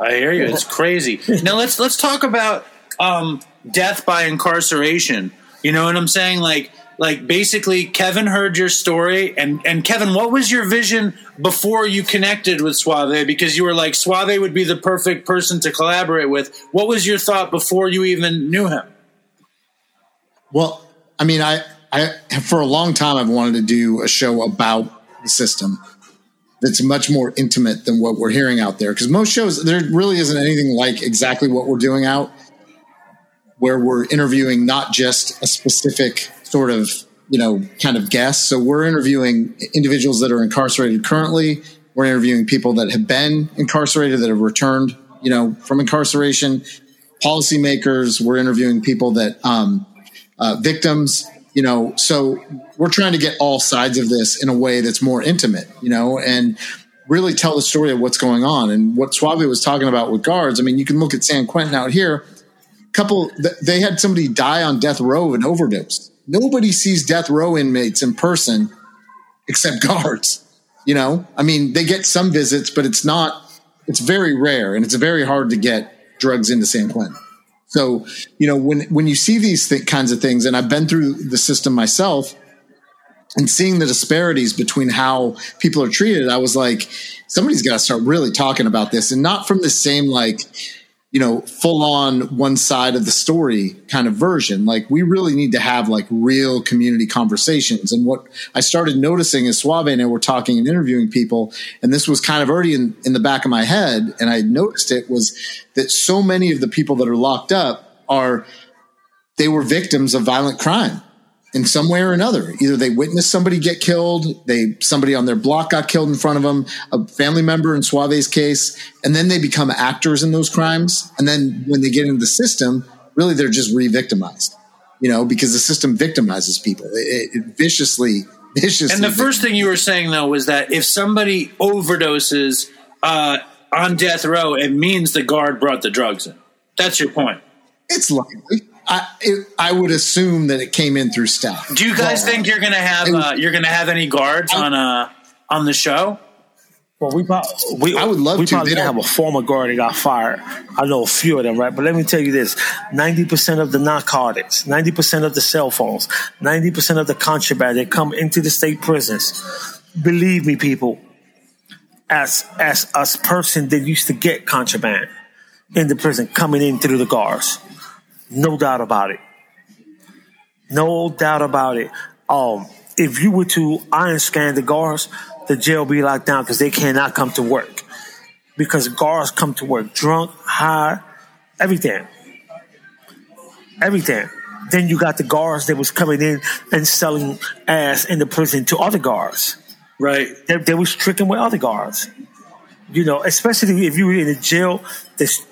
I hear you. It's crazy. Now let's let's talk about um, death by incarceration. You know what I'm saying? Like like basically, Kevin heard your story, and and Kevin, what was your vision before you connected with Suave? Because you were like Suave would be the perfect person to collaborate with. What was your thought before you even knew him? Well, I mean, I, I for a long time I've wanted to do a show about the system that's much more intimate than what we're hearing out there. Because most shows, there really isn't anything like exactly what we're doing out, where we're interviewing not just a specific sort of you know kind of guest. So we're interviewing individuals that are incarcerated currently. We're interviewing people that have been incarcerated that have returned, you know, from incarceration. Policymakers. We're interviewing people that um, uh, victims, you know. So we're trying to get all sides of this in a way that's more intimate, you know, and really tell the story of what's going on. And what Suave was talking about with guards, I mean, you can look at San Quentin out here. Couple, they had somebody die on death row of an overdose. Nobody sees death row inmates in person except guards. You know, I mean, they get some visits, but it's not. It's very rare, and it's very hard to get drugs into San Quentin. So, you know, when when you see these th- kinds of things, and I've been through the system myself, and seeing the disparities between how people are treated, I was like, somebody's got to start really talking about this, and not from the same like, you know, full on one side of the story kind of version. Like, we really need to have like real community conversations. And what I started noticing as Suave and I were talking and interviewing people, and this was kind of already in, in the back of my head, and I noticed it was that so many of the people that are locked up are they were victims of violent crime in some way or another. Either they witnessed somebody get killed, they somebody on their block got killed in front of them, a family member in Suave's case, and then they become actors in those crimes. And then when they get into the system, really they're just re-victimized. You know, because the system victimizes people. It, it viciously, viciously. And the first thing you were saying though was that if somebody overdoses uh, on death row, it means the guard brought the drugs in. That's your point. it's likely. I it, I would assume that it came in through staff. Do you guys think you're gonna have It- uh, you're gonna have any guards on uh on the show? Well, we probably, we, I would love we to. probably They gonna have a former guard that got fired. I know a few of them, right? But let me tell you this: ninety percent of the narcotics, ninety percent of the cell phones, ninety percent of the contraband that come into the state prisons. Believe me, people, as as us person that used to get contraband in the prison coming in through the guards, no doubt about it. No doubt about it. Um, if you were to ion scan the guards, the jail be locked down because they cannot come to work. Because guards come to work drunk, high, everything. Everything. Then you got the guards that was coming in and selling ass in the prison to other guards. Right. They, they was tricking with other guards. You know, especially if you were in a jail that's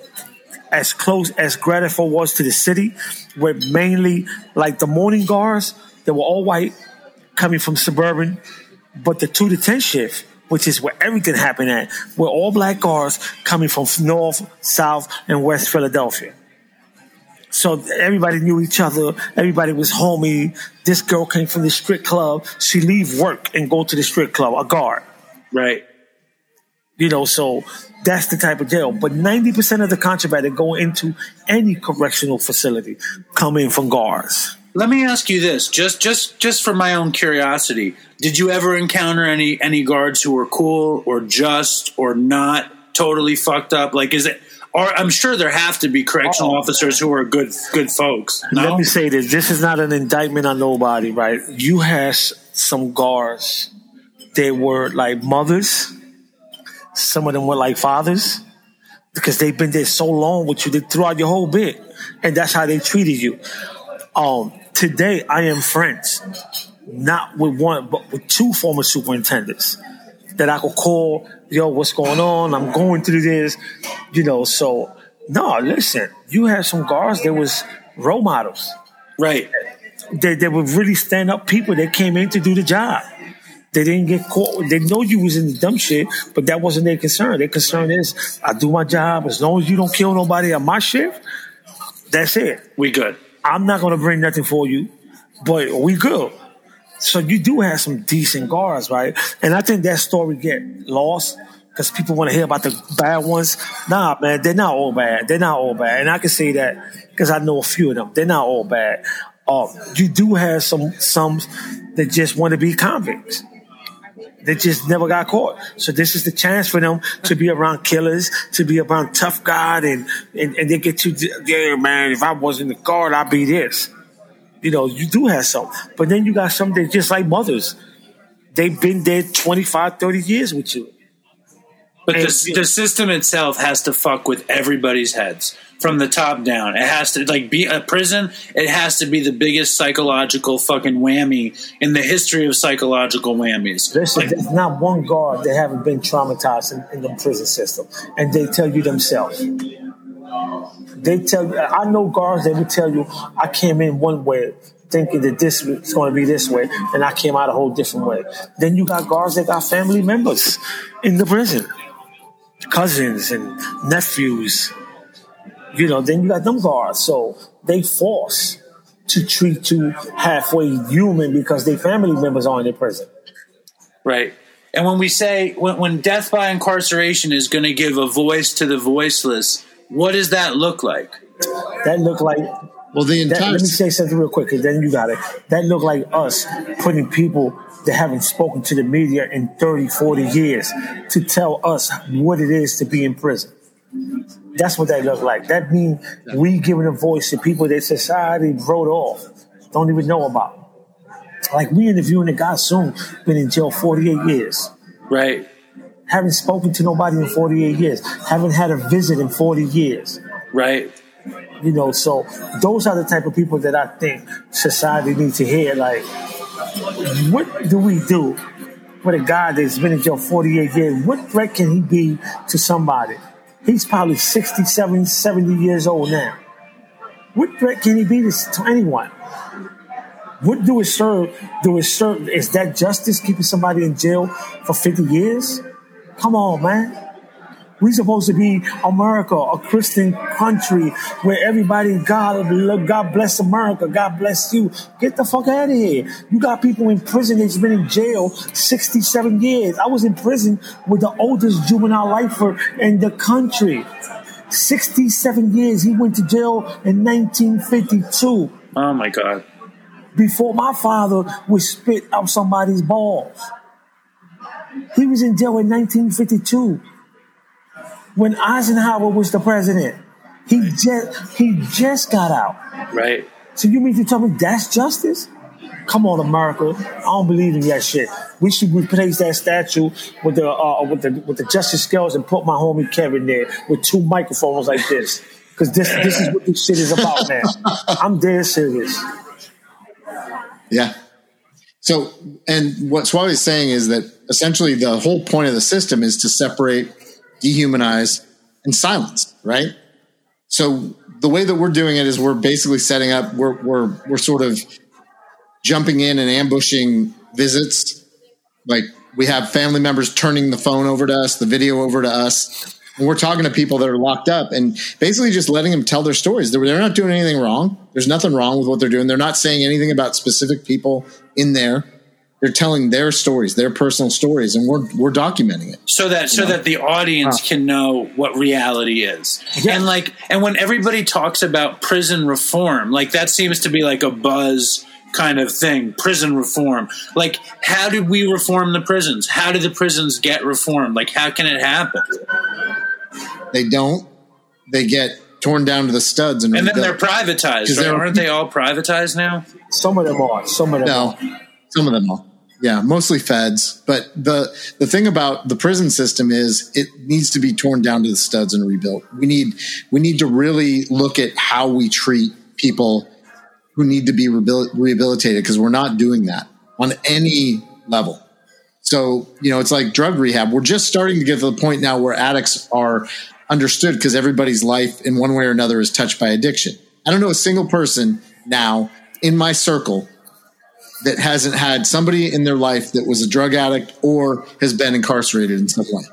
as close as Graterford was to the city, where mainly like the morning guards, they were all white, coming from suburban, but the two to ten shift, which is where everything happened at, were all black guards coming from north, south, and west Philadelphia. So everybody knew each other. Everybody was homie. This girl came from the strip club. She leave work and go to the strip club, a guard. Right. You know, so that's the type of jail. But 90% of the contraband that go into any correctional facility come in from guards. Let me ask you this, just just just for my own curiosity. Did you ever encounter any any guards who were cool or just or not totally fucked up? Like is it or I'm sure there have to be correctional oh. officers who are good good folks. Let me say this. This is not an indictment on nobody, right? You had some guards. They were like mothers. Some of them were like fathers because they've been there so long with you they throughout your whole bit. And that's how they treated you. Um, today I am friends, not with one, but with two former superintendents that I could call, yo, what's going on? I'm going through this, you know, so no, listen, you had some guards that was role models. Right. They, they were really stand up people that came in to do the job. They didn't get caught. They know you was in the dumb shit, but that wasn't their concern. Their concern is, I do my job. As long as you don't kill nobody on my shift, that's it. We good. I'm not gonna bring nothing for you, but we good. So you do have some decent guards, right? And I think that story get lost because people want to hear about the bad ones. Nah, man, they're not all bad. They're not all bad, and I can say that because I know a few of them. They're not all bad. Uh, you do have some some that just want to be convicts. They just never got caught. So this is the chance for them to be around killers, to be around tough God, and and, and they get to yeah, man. If I wasn't the guard, I'd be this. You know, you do have some, but then you got some that just like mothers. They've been there 25, 30 years with you. But the, the system itself has to fuck with everybody's heads from the top down. It has to like be a prison. It has to be the biggest psychological fucking whammy in the history of psychological whammies. Listen, Like, there's not one guard that haven't been traumatized in, in the prison system, and they tell you themselves. They tell you. I know guards that will tell you, "I came in one way, thinking that this was going to be this way, and I came out a whole different way." Then you got guards that got family members in the prison, cousins and nephews. You know, then you got them guards, so they force to treat you halfway human because their family members are in the prison. Right. And when we say when, when death by incarceration is going to give a voice to the voiceless, what does that look like? That look like Well, the that, let me say something real quick, and then you got it. That look like us putting people that haven't spoken to the media in 30, 40 years to tell us what it is to be in prison. That's what that looked like. That means we giving a voice to people that society wrote off, don't even know about. Like we interviewing a guy soon, been in jail 48 years. Right. Haven't spoken to nobody in 48 years. Haven't had a visit in 40 years. Right. You know, so those are the type of people that I think society needs to hear. Like, what do we do with a guy that's been in jail 48 years? What threat can he be to somebody? He's probably 67, 70 years old now. What threat can he be to, anyone? What do it serve? Do it serve? Is that justice keeping somebody in jail for 50 years? Come on, man. We supposed to be America, a Christian country where everybody, God, God bless America, God bless you. Get the fuck out of here. You got people in prison that's been in jail 67 years. I was in prison with the oldest juvenile lifer in the country. 67 years. He went to jail in 1952 Oh my God. before my father would spit out somebody's balls. He was in jail in 1952 when Eisenhower was the president. He just he just got out. Right. So you mean to tell me that's justice? Come on, America! I don't believe in that shit. We should replace that statue with the uh, with the with the justice scales and put my homie Kevin there with two microphones like this. Because this this is what this shit is about, man. I'm dead serious. Yeah. So, and what Suave is saying is that essentially the whole point of the system is to separate, dehumanize, and silence, right? So the way that we're doing it is we're basically setting up, we're, we're, we're sort of jumping in and ambushing visits. Like we have family members turning the phone over to us, the video over to us. And we're talking to people that are locked up and basically just letting them tell their stories. They're, they're not doing anything wrong. There's nothing wrong with what they're doing. They're not saying anything about specific people in there. They're telling their stories, their personal stories, and we're we're documenting it. so that so that the audience can know what reality is Yeah. and like and when everybody talks about prison reform like that seems to be like a buzz kind of thing prison reform like how did we reform the prisons how did the prisons get reformed like how can it happen They don't. They get torn down to the studs and, and then they're privatized right? they're- aren't they all privatized now Some of them are. Some of them No, are. some of them are. Yeah, mostly feds. But the the thing about the prison system is it needs to be torn down to the studs and rebuilt. We need we need to really look at how we treat people who need to be rehabil- rehabilitated because we're not doing that on any level. So, you know, it's like drug rehab. We're just starting to get to the point now where addicts are understood because everybody's life in one way or another is touched by addiction. I don't know a single person now in my circle that hasn't had somebody in their life that was a drug addict or has been incarcerated in some way.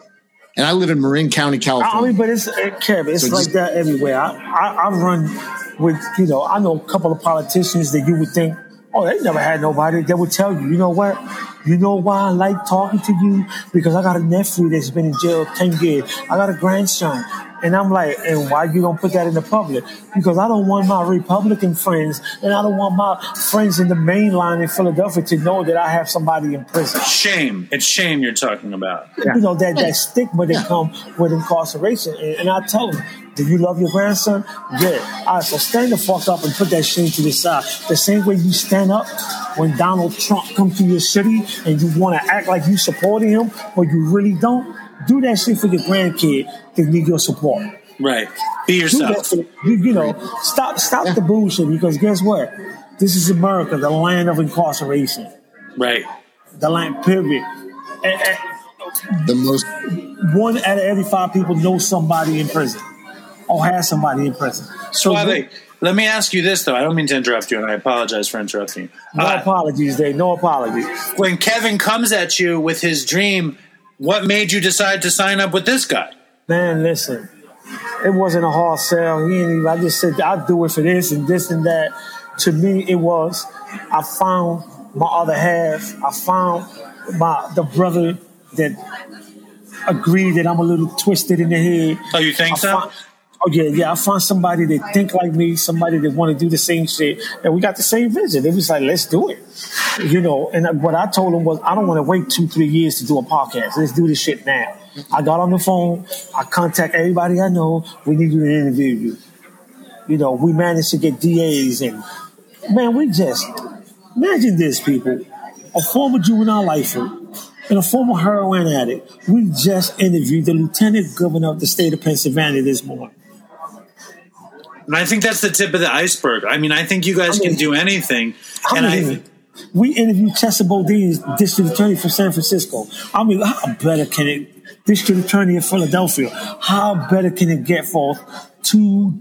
And I live in Marin County, I California. mean, but it's uh, Kev, it's So like just- that everywhere. I, I, I run with, you know, I know a couple of politicians that you would think, oh, they never had nobody. They would tell you, you know what? You know why I like talking to you? Because I got a nephew that's been in jail 10 years. I got a grandson. And I'm like, and why you don't put that in the public? Because I don't want my Republican friends and I don't want my friends in the main line in Philadelphia to know that I have somebody in prison shame it's shame you're talking about you know that that stigma that come with incarceration. And, and I tell them, do you love your grandson? Yeah. All right, so stand the fuck up and put that shit to the side. The same way you stand up when Donald Trump comes to your city and you want to act like you supporting him, but you really don't. Do that shit for your grandkid that need your support. right be Do that yourself for, you, you know, stop stop the bullshit because guess what? This is America, the land of incarceration, right the land. Period. And- and, the most one out of every five people knows somebody in prison or has somebody in prison. So Suave, let me ask you this though i don't mean to interrupt you and i apologize for interrupting you no Uh, apologies, Dave. No apologies. when Kevin comes at you with his dream, what made you decide to sign up with this guy? Man, listen, it wasn't a hard sell. He ain't even, I just said I'll do it for this and this and that. To me, it was. I found my other half. I found my the brother that agreed that I'm a little twisted in the head. Oh, you think I so? Oh yeah, yeah. I found somebody that think like me, somebody that want to do the same shit, and we got the same vision. It was like, let's do it, you know. And what I told him was, I don't want to wait two, three years to do a podcast. Let's do this shit now. I got on the phone. I contact everybody I know. We need you to interview you. You know, we managed to get DAs, and man, we just imagine this, people. A former juvenile lifer and a former heroin addict. We just interviewed the lieutenant governor of the state of Pennsylvania this morning. And I think that's the tip of the iceberg. I mean, I think you guys I mean- can do anything. I And mean, I, we interviewed Chesa Boudin, district attorney from San Francisco. I mean, how better can it, district attorney of Philadelphia, how better can it get for two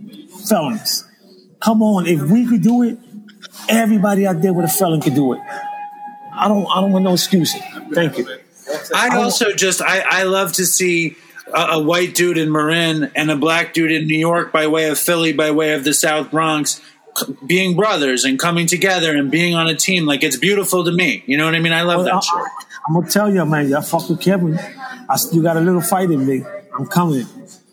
felons? Come on, if we could do it, everybody out there with a felon could do it. I don't, I don't want no excuses. Thank you. I'd also just, I, I love to see a, a white dude in Marin and a black dude in New York by way of Philly, by way of the South Bronx, c- being brothers and coming together and being on a team. Like, it's beautiful to me. You know what I mean? I love that shit. I, am gonna tell you, man, y'all fuck with Kevin. I still got a little fight in me. I'm coming.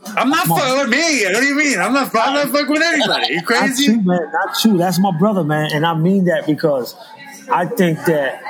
I'm not fucking with me. What do you mean? I'm not, I'm not fucking with anybody. You Not crazy? you, man. Not you. That's my brother, man, and I mean that because I think that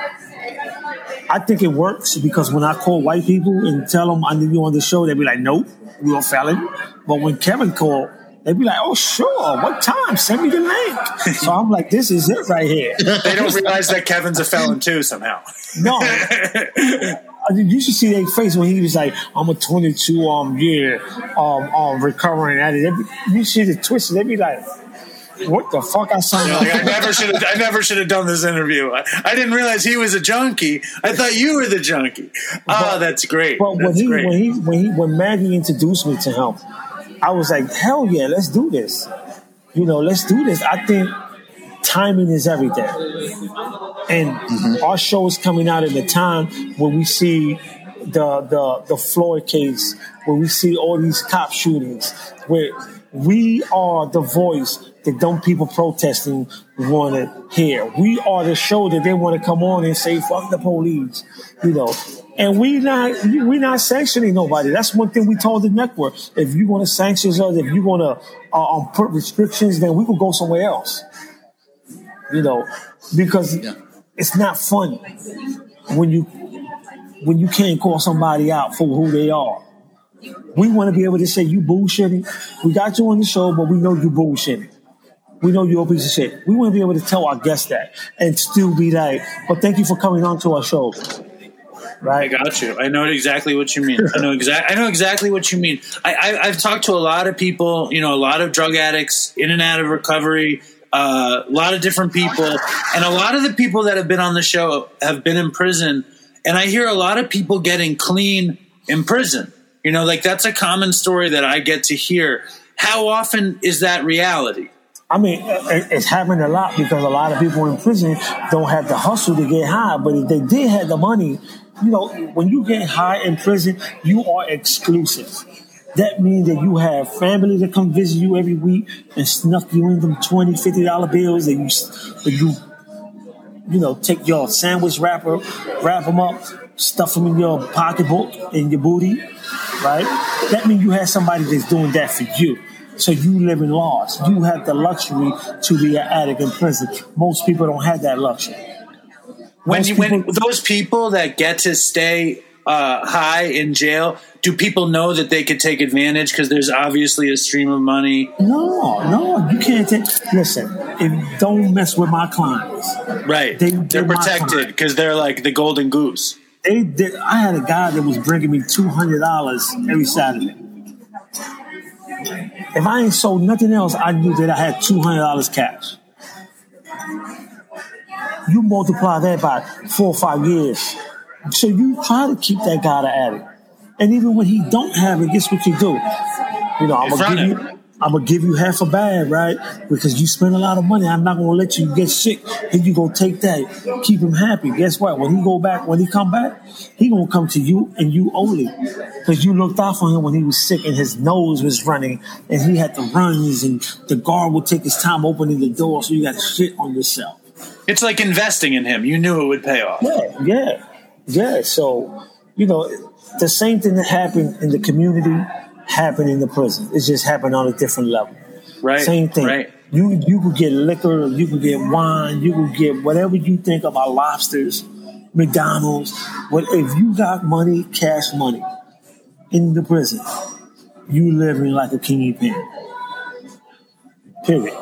I think it works because when I call white people and tell them I need you on the show, they'd be like, "Nope, we a felon." But when Kevin called, they'd be like, "Oh, sure. What time? Send me the link." so I'm like, "This is it right here." They don't realize that Kevin's a felon too somehow. No. I mean, you should see their face when he was like, "I'm a 22 um year um um recovering addict." They be- You see the twist. they'd be like, "What the fuck?" I signed Like, I never should have. I never should have done this interview. I, I didn't realize he was a junkie. I thought you were the junkie. Oh, that's great. But when he, great. when he when he when Maggie introduced me to him, I was like, hell yeah, let's do this. You know, let's do this. I think timing is everything. And mm-hmm. our show is coming out at a time when we see the the the Floyd case, where we see all these cop shootings, where we are the voice that dumb people protesting want to hear. We are the show that they want to come on and say "fuck the police," you know. And we not we not sanctioning nobody. That's one thing we told the network. If you want to sanction us, if you want to uh, um, put restrictions, then we will go somewhere else. You know, because Yeah. it's not fun when you when you can't call somebody out for who they are. We want to be able to say you bullshitting. We got you on the show, but we know you bullshitting. We know you're a piece of shit. We to be able to tell our guests that and still be like, "But thank you for coming on to our show." I Right? got you. I know exactly what you mean. I know exact. I know exactly what you mean. I, I, I've talked to a lot of people. You know, a lot of drug addicts in and out of recovery. Uh, a lot of different people, and a lot of the people that have been on the show have been in prison. And I hear a lot of people getting clean in prison. You know, like that's a common story that I get to hear. How often is that reality? I mean, it's happening a lot because a lot of people in prison don't have the hustle to get high. But if they did have the money, you know, when you get high in prison, you are exclusive. That means that you have family that come visit you every week and snuck you in them 20 50 dollar bills that you that you you know take your sandwich wrapper, wrap them up, stuff them in your pocketbook in your booty, right? That means you have somebody that's doing that for you. So you live in laws. You have the luxury to be an addict in prison. Most people don't have that luxury. when you, when people- those people that get to stay uh, high in jail, do people know that they could take advantage because there's obviously a stream of money? No, no, you can't take. Listen, if don't mess with my clients. Right, They- they, they're protected because they're like the golden goose. They did. I had a guy that was bringing me two hundred dollars every Saturday. If I ain't sold nothing else, I knew that I had two hundred dollars cash. You multiply that by four or five years, so you try to keep that guy the addict. And even when he don't have it, guess what you do? You know, I'm gonna give you. I'm gonna give you half a bag, right? Because you spend a lot of money. I'm not gonna let you get sick. And you gonna take that, keep him happy. Guess what? When he go back, when he come back, he gonna come to you and you only, because you looked out for him when he was sick and his nose was running and he had the runs and the guard would take his time opening the door, so you got shit on yourself. It's like investing in him. You knew it would pay off. Yeah, yeah, yeah. So, you know, the same thing that happened in the community happen in the prison. It's just happened on a different level. Right. Same thing. Right. You you could get liquor, you could get wine, you could get whatever you think about lobsters, McDonald's. But if you got money, cash money, in the prison, you living like a king pin. Period.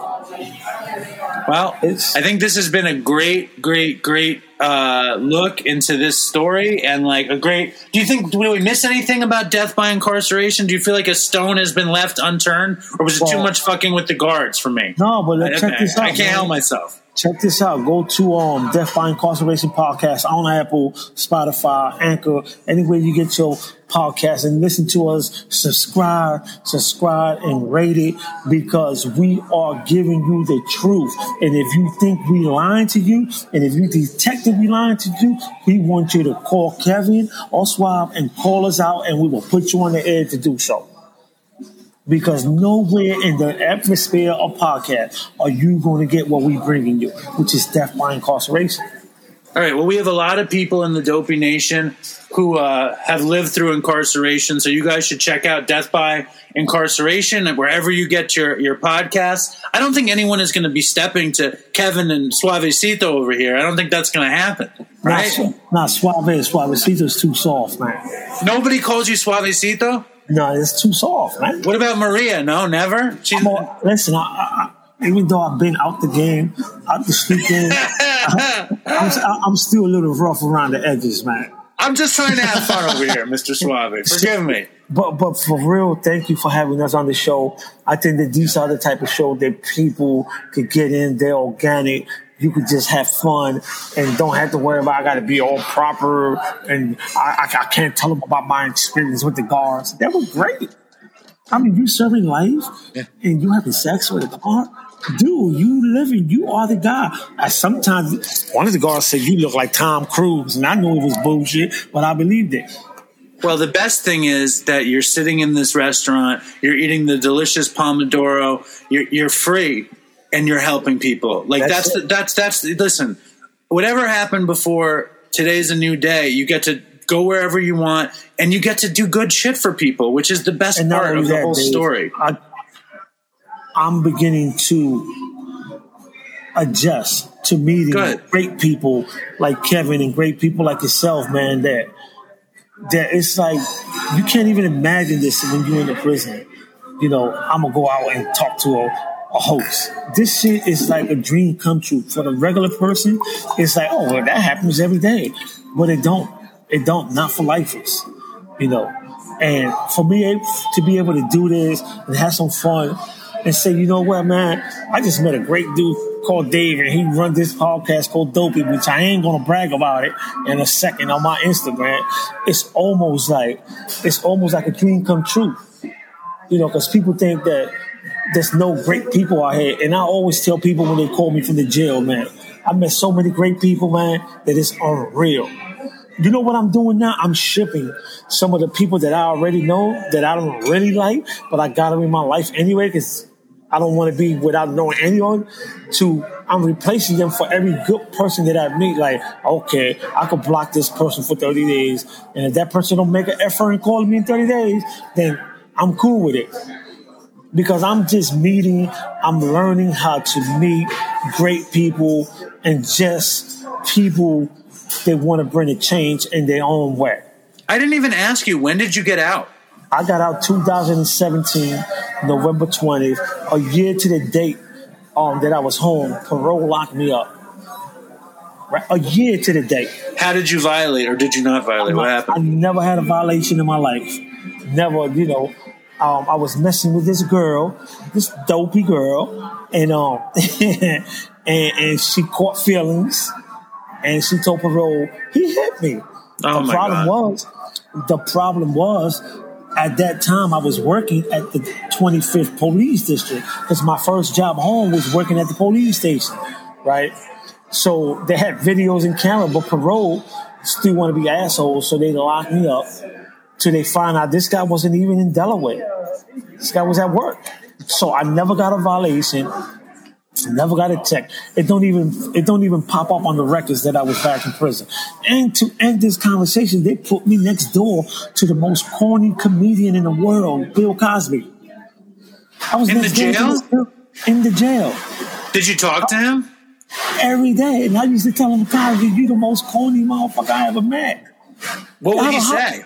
Well, It's- I think this has been a great, great, great uh, look into this story, and like a great. Do you think do we miss anything about death by incarceration? Do you feel like a stone has been left unturned, or was it too much fucking with the guards for me? No, but I, check this I can't man. help myself. Check this out. Go to um Death by Incarceration podcast on Apple, Spotify, Anchor, anywhere you get your podcast and listen to us. Subscribe, subscribe, and rate it because we are giving you the truth. And if you think we lying to you, and if you detect that we lying to you, we want you to call Kevin or Suave and call us out, and we will put you on the air to do so because nowhere in the atmosphere of podcast are you going to get what we bringing you, which is death by incarceration. All right. Well, we have a lot of people in the Dopey Nation who uh, have lived through incarceration, so you guys should check out Death by Incarceration wherever you get your your podcasts. I don't think anyone is going to be stepping to Kevin and Suavecito over here. I don't think that's going to happen, right? Not, not suave, suavecito's too soft, man. Nobody calls you Suavecito. No, it's too soft, man. What about Maria? No, never. She's all- listen, I, I, I, even though I've been out the game, out the street game, I, I'm, I'm still a little rough around the edges, man. I'm just trying to have fun over here, Mr. Suave. Forgive me. But but for real, thank you for having us on the show. I think that these are the type of show that people could get in. They're organic. You could just have fun and don't have to worry about I got to be all proper and I, I, I can't tell them about my experience with the guards. That was great. I mean, you serving life and you having sex with a guard. Dude, you living, you are the guy. I sometimes one of the guards said you look like Tom Cruise, and I knew it was bullshit, but I believed it. Well, the best thing is that you're sitting in this restaurant, you're eating the delicious pomodoro, you're, you're free, and you're helping people. Like That's that's the, that's that's listen. Whatever happened before today's a new day. You get to go wherever you want, and you get to do good shit for people, which is the best And part of the that, whole Dave, story. I, I'm beginning to adjust to meeting Good. great people like Kevin and great people like yourself, man. That that it's like you can't even imagine this when you're in the prison. You know, I'm gonna go out and talk to a, a host. This shit is like a dream come true for the regular person. It's like, oh, well, that happens every day, but it don't. It don't. Not for lifers. You know, and for me to be able to do this and have some fun and say, you know what, man, I just met a great dude called Dave and he runs this podcast called Dopey, which I ain't gonna brag about it in a second on my Instagram. It's almost like it's almost like a dream come true. You know, because people think that there's no great people out here. And I always tell people when they call me from the jail, man, I met so many great people, man, that it's unreal. You know what I'm doing now? I'm shipping some of the people that I already know that I don't really like, but I got them in my life anyway because I don't want to be without knowing anyone. To I'm replacing them for every good person that I meet. Like, okay, I could block this person for 30 days, and if that person don't make an effort and call me in 30 days, then I'm cool with it because I'm just meeting, I'm learning how to meet great people and just people that want to bring a change in their own way. I didn't even ask you when did you get out. I got out 2017, November 20th, a year to the date um, that I was home. Parole locked me up. Right? A year to the date. How did you violate, or did you not violate? What happened? I never had a violation in my life. Never, you know. Um, I was messing with this girl, this dopey girl, and um, and, and she caught feelings, and she told parole he hit me. Oh the problem God. was, the problem was, at that time I was working at the 25th Police District because my first job home was working at the police station, right? So they had videos and camera, but parole still want to be assholes, so they locked me up till they find out this guy wasn't even in Delaware. This guy was at work. So I never got a violation. Never got it checked. It don't even it don't even pop up on the records that I was back in prison. And to end this conversation, they put me next door to the most corny comedian in the world, Bill Cosby. I was In the jail? In the jail Did you talk to him? every day, and I used to tell him, Cosby, you the most corny motherfucker I ever met. What would he say?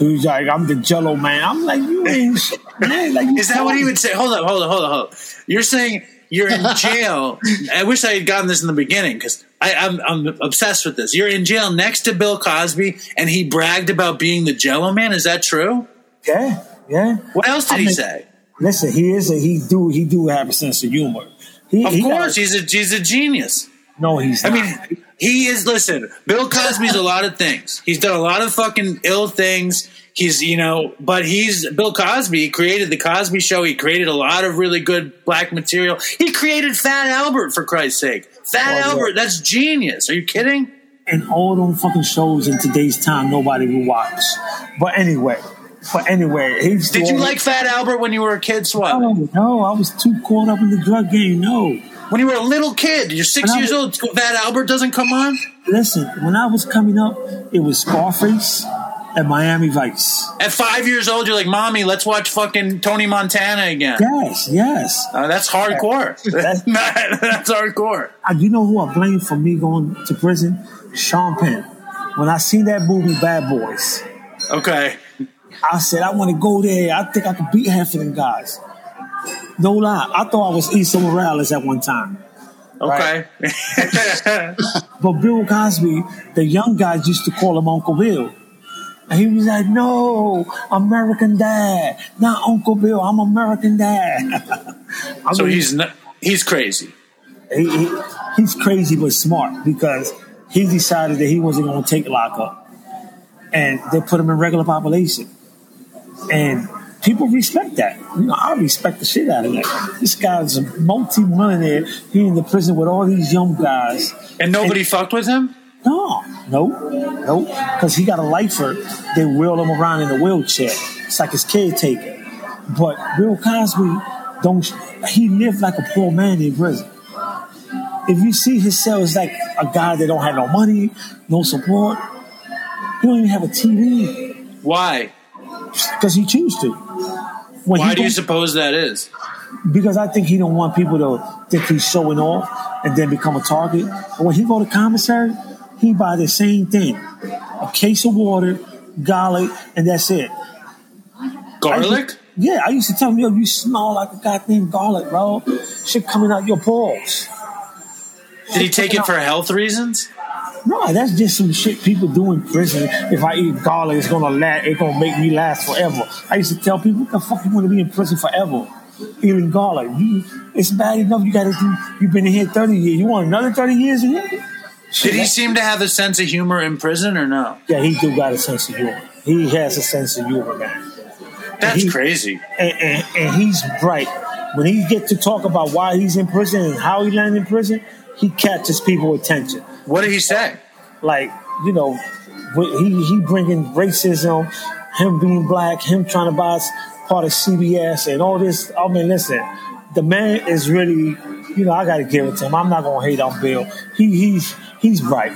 He was like, I'm the Jello man. I'm like, you ain't shit, man. Like, you Is that what he would say? Hold up, hold up, hold up, hold up. You're saying you're in jail. I wish I had gotten this in the beginning because I'm, I'm obsessed with this. You're in jail next to Bill Cosby, and he bragged about being the Jello Man. Is that true? Yeah, yeah. What else did I he mean- say? Listen, he is a he do he do have a sense of humor. He, Of he course, he's a he's a genius. No, he's. I mean, he is. Listen, Bill Cosby's a lot of things. He's done a lot of fucking ill things. He's, you know, but he's Bill Cosby. He created the Cosby Show. He created a lot of really good black material. He created Fat Albert for Christ's sake. Fat Oh, yeah. Albert, that's genius. Are you kidding? and all them fucking shows in today's time, nobody will watch. But anyway, but anyway, he's. Did you like Fat Albert when you were a kid, Suave? No, oh, no, I was too caught up in the drug game. No, When you were a little kid, you're six years was- old. Fat Albert doesn't come on. listen. When I was coming up, it was Scarface and Miami Vice. At five years old, you're like, "Mommy, let's watch fucking Tony Montana again." Yes, yes. Uh, that's hardcore. That's- that's hardcore. Uh, You know who I blame for me going to prison? Sean Penn. When I seen that movie Bad Boys, Okay. I said I want to go there. I think I could beat half of them guys. No lie, I thought I was Esai Morales at one time. Okay. But Bill Cosby, the young guys used to call him Uncle Bill. And he was like, no, American Dad. Not Uncle Bill, I'm American Dad. I so mean, he's not, he's crazy. he, he- he's crazy but smart because he decided that he wasn't going to take lockup. And they put him in regular population. And people respect that. You know, I respect the shit out of that. This guy's a multi-millionaire. He in the prison with all these young guys. And nobody fucked with him? No, no, no, because he got a lifer. They wheel him around in a wheelchair. It's like his caretaker. But Bill Cosby, don't he lived like a poor man in prison? If you see his cell, it's like a guy that don't have no money, no support. He don't even have a TV Why? Because he choose to. When Why do you suppose that is? because I think he don't want people to think he's showing off and then become a target. And when he go to commissary, he buy the same thing: a case of water, garlic, and that's it. Garlic? Yeah, I used to tell him, yo, you smell like a goddamn garlic, bro. Shit coming out your pores. Did he take it for health reasons? No, that's just some shit people do in prison. If I eat garlic, it's gonna last. It's gonna make me last forever. I used to tell people, "What the fuck you want to be in prison forever? Eating garlic? You, it's bad enough. You got to do. You've been in here thirty years. You want another thirty years in here? Did he seem to have a sense of humor in prison or no? Yeah, he do got a sense of humor. He has a sense of humor, man. That's He- crazy. and, and, and he's bright. When he get to talk about why he's in prison and how he landed in prison, he catches people attention. What did he say? Like you know, he he bringing racism, him being black, him trying to buy part of CBS and all this. I mean, listen, the man is really, you know, I got to give it to him. I'm not gonna hate on Bill. He he's he's bright.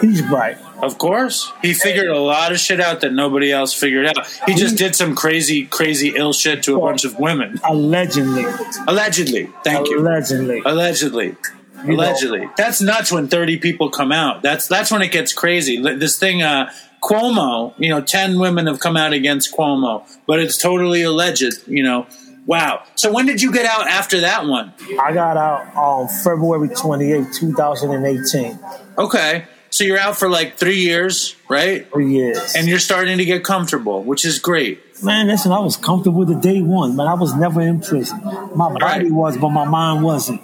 He's bright. Of course. He figured a lot of shit out that nobody else figured out. He just did some crazy, crazy ill shit to a bunch of women. Allegedly, Allegedly. Thank you. allegedly. Allegedly. You know. Allegedly. That's nuts when 30 people come out. That's that's when it gets crazy. This thing uh Cuomo, you know, 10 women have come out against Cuomo, but it's totally alleged, you know. Wow. So when did you get out after that one? I got out on February 28, 2018. Okay. So you're out for like 3 years, right? Three years. And you're starting to get comfortable, which is great. Man, listen, I was comfortable the day one, but I was never in prison. My body Right. was, but my mind wasn't.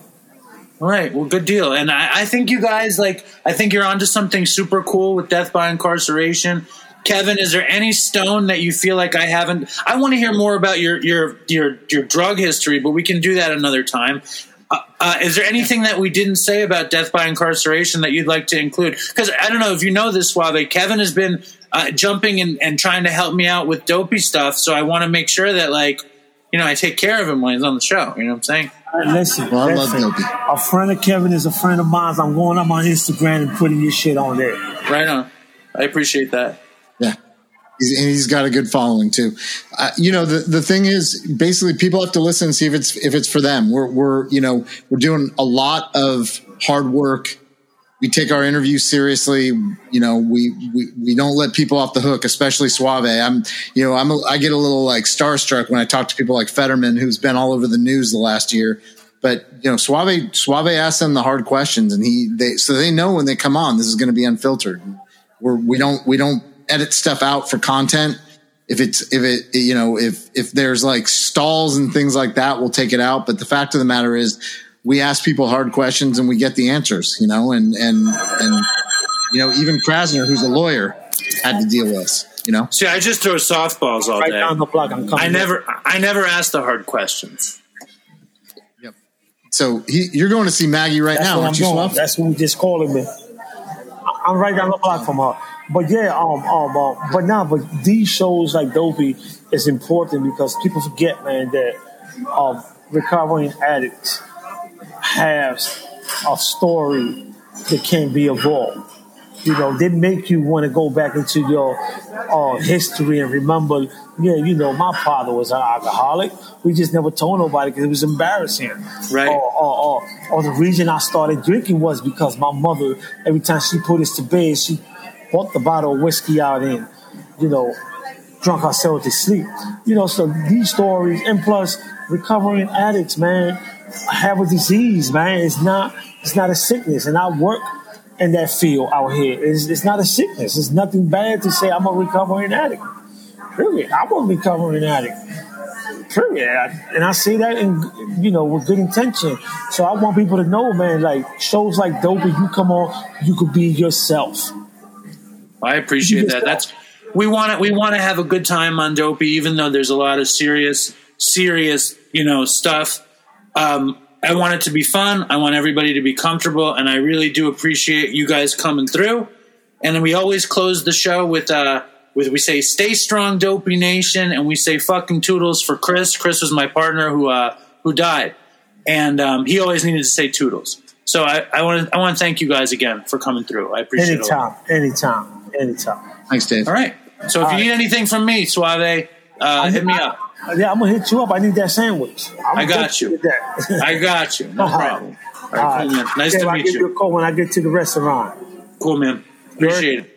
All right. Well, good deal. And I, I think you guys like. I think you're onto something super cool with death by incarceration. Kevin, is there any stone that you feel like I haven't? I want to hear more about your your your your drug history, but we can do that another time. Uh, uh, is there anything that we didn't say about death by incarceration that you'd like to include? Because I don't know if you know this, Suave. Kevin has been uh, jumping and, and trying to help me out with dopey stuff, so I want to make sure that like you know I take care of him when he's on the show. You know what I'm saying? Hey, Listen, Well, I love listen. Dopey. A friend of Kevin is a friend of mine. I'm going up on Instagram and putting your shit on there. Right on. I appreciate that. Yeah. He's, and he's got a good following too. Uh, you know, the, the thing is basically people have to listen and see if it's, if it's for them. We're, we're, you know, we're doing a lot of hard work. We take our interviews seriously. You know, we, we, we don't let people off the hook, especially Suave. I'm, you know, I'm, I get a little like starstruck when I talk to people like Fetterman, who's been all over the news the last year. But you know, Suave, Suave asks them the hard questions, and he, they, so they know when they come on, this is going to be unfiltered. We're, we don't, we don't edit stuff out for content. If it's, if it, you know, if, if there's like stalls and things like that, we'll take it out. But the fact of the matter is, we ask people hard questions and we get the answers, you know, and, and, and, you know, even Krasner, who's a lawyer, had to deal with you know. See, I just throw softballs all Right day. down the block. I'm coming. I never, I never ask the hard questions. Yep. So he, you're going to see Maggie right That's now, where I'm aren't you, going. That's what we just calling me. I- I'm right down the block from her. But yeah, um, um, uh, but now, but these shows like Dopey is important because people forget, man, that um, recovering addicts has a story that can be evolved. You know, they make you want to go back into your uh, history and remember, yeah, you know, my father was an alcoholic. We just never told nobody because it was embarrassing. Right. Or, or, or, or the reason I started drinking was because my mother, every time she put us to bed, she bought the bottle of whiskey out and, you know, drunk herself to sleep. You know, so these stories, and plus recovering addicts, man, have a disease, man. It's not, it's not a sickness. And I work in that field out here. It's, it's not a sickness. It's nothing bad to say I'm a recovering addict. Period. I'm a recovering addict. Period. And I say that in, you know, with good intention. So I want people to know, man, like shows like Dopey, you come on, you could be yourself. I appreciate that. That's we want to we want to have a good time on Dopey, even though there's a lot of serious, serious, you know, stuff. Um, I want it to be fun. I want everybody to be comfortable, and I really do appreciate you guys coming through. And then we always close the show with uh with we say "Stay strong, Dopey Nation," and we say "fucking toodles" for Chris. Chris was my partner who uh who died, and um, he always needed to say toodles. So I, I want to I want to thank you guys again for coming through. I appreciate it. a lot. Anytime, anytime, anytime. Thanks, Dave. All right. So if you need anything from me, Suave, uh, hit me up. Yeah, I'm gonna hit you up. I need that sandwich. I'm I got you. I got you. No problem. All right, cool, man. Nice Yeah, to I'll meet give you a you. call when I get to the restaurant. Cool, man. Appreciate it.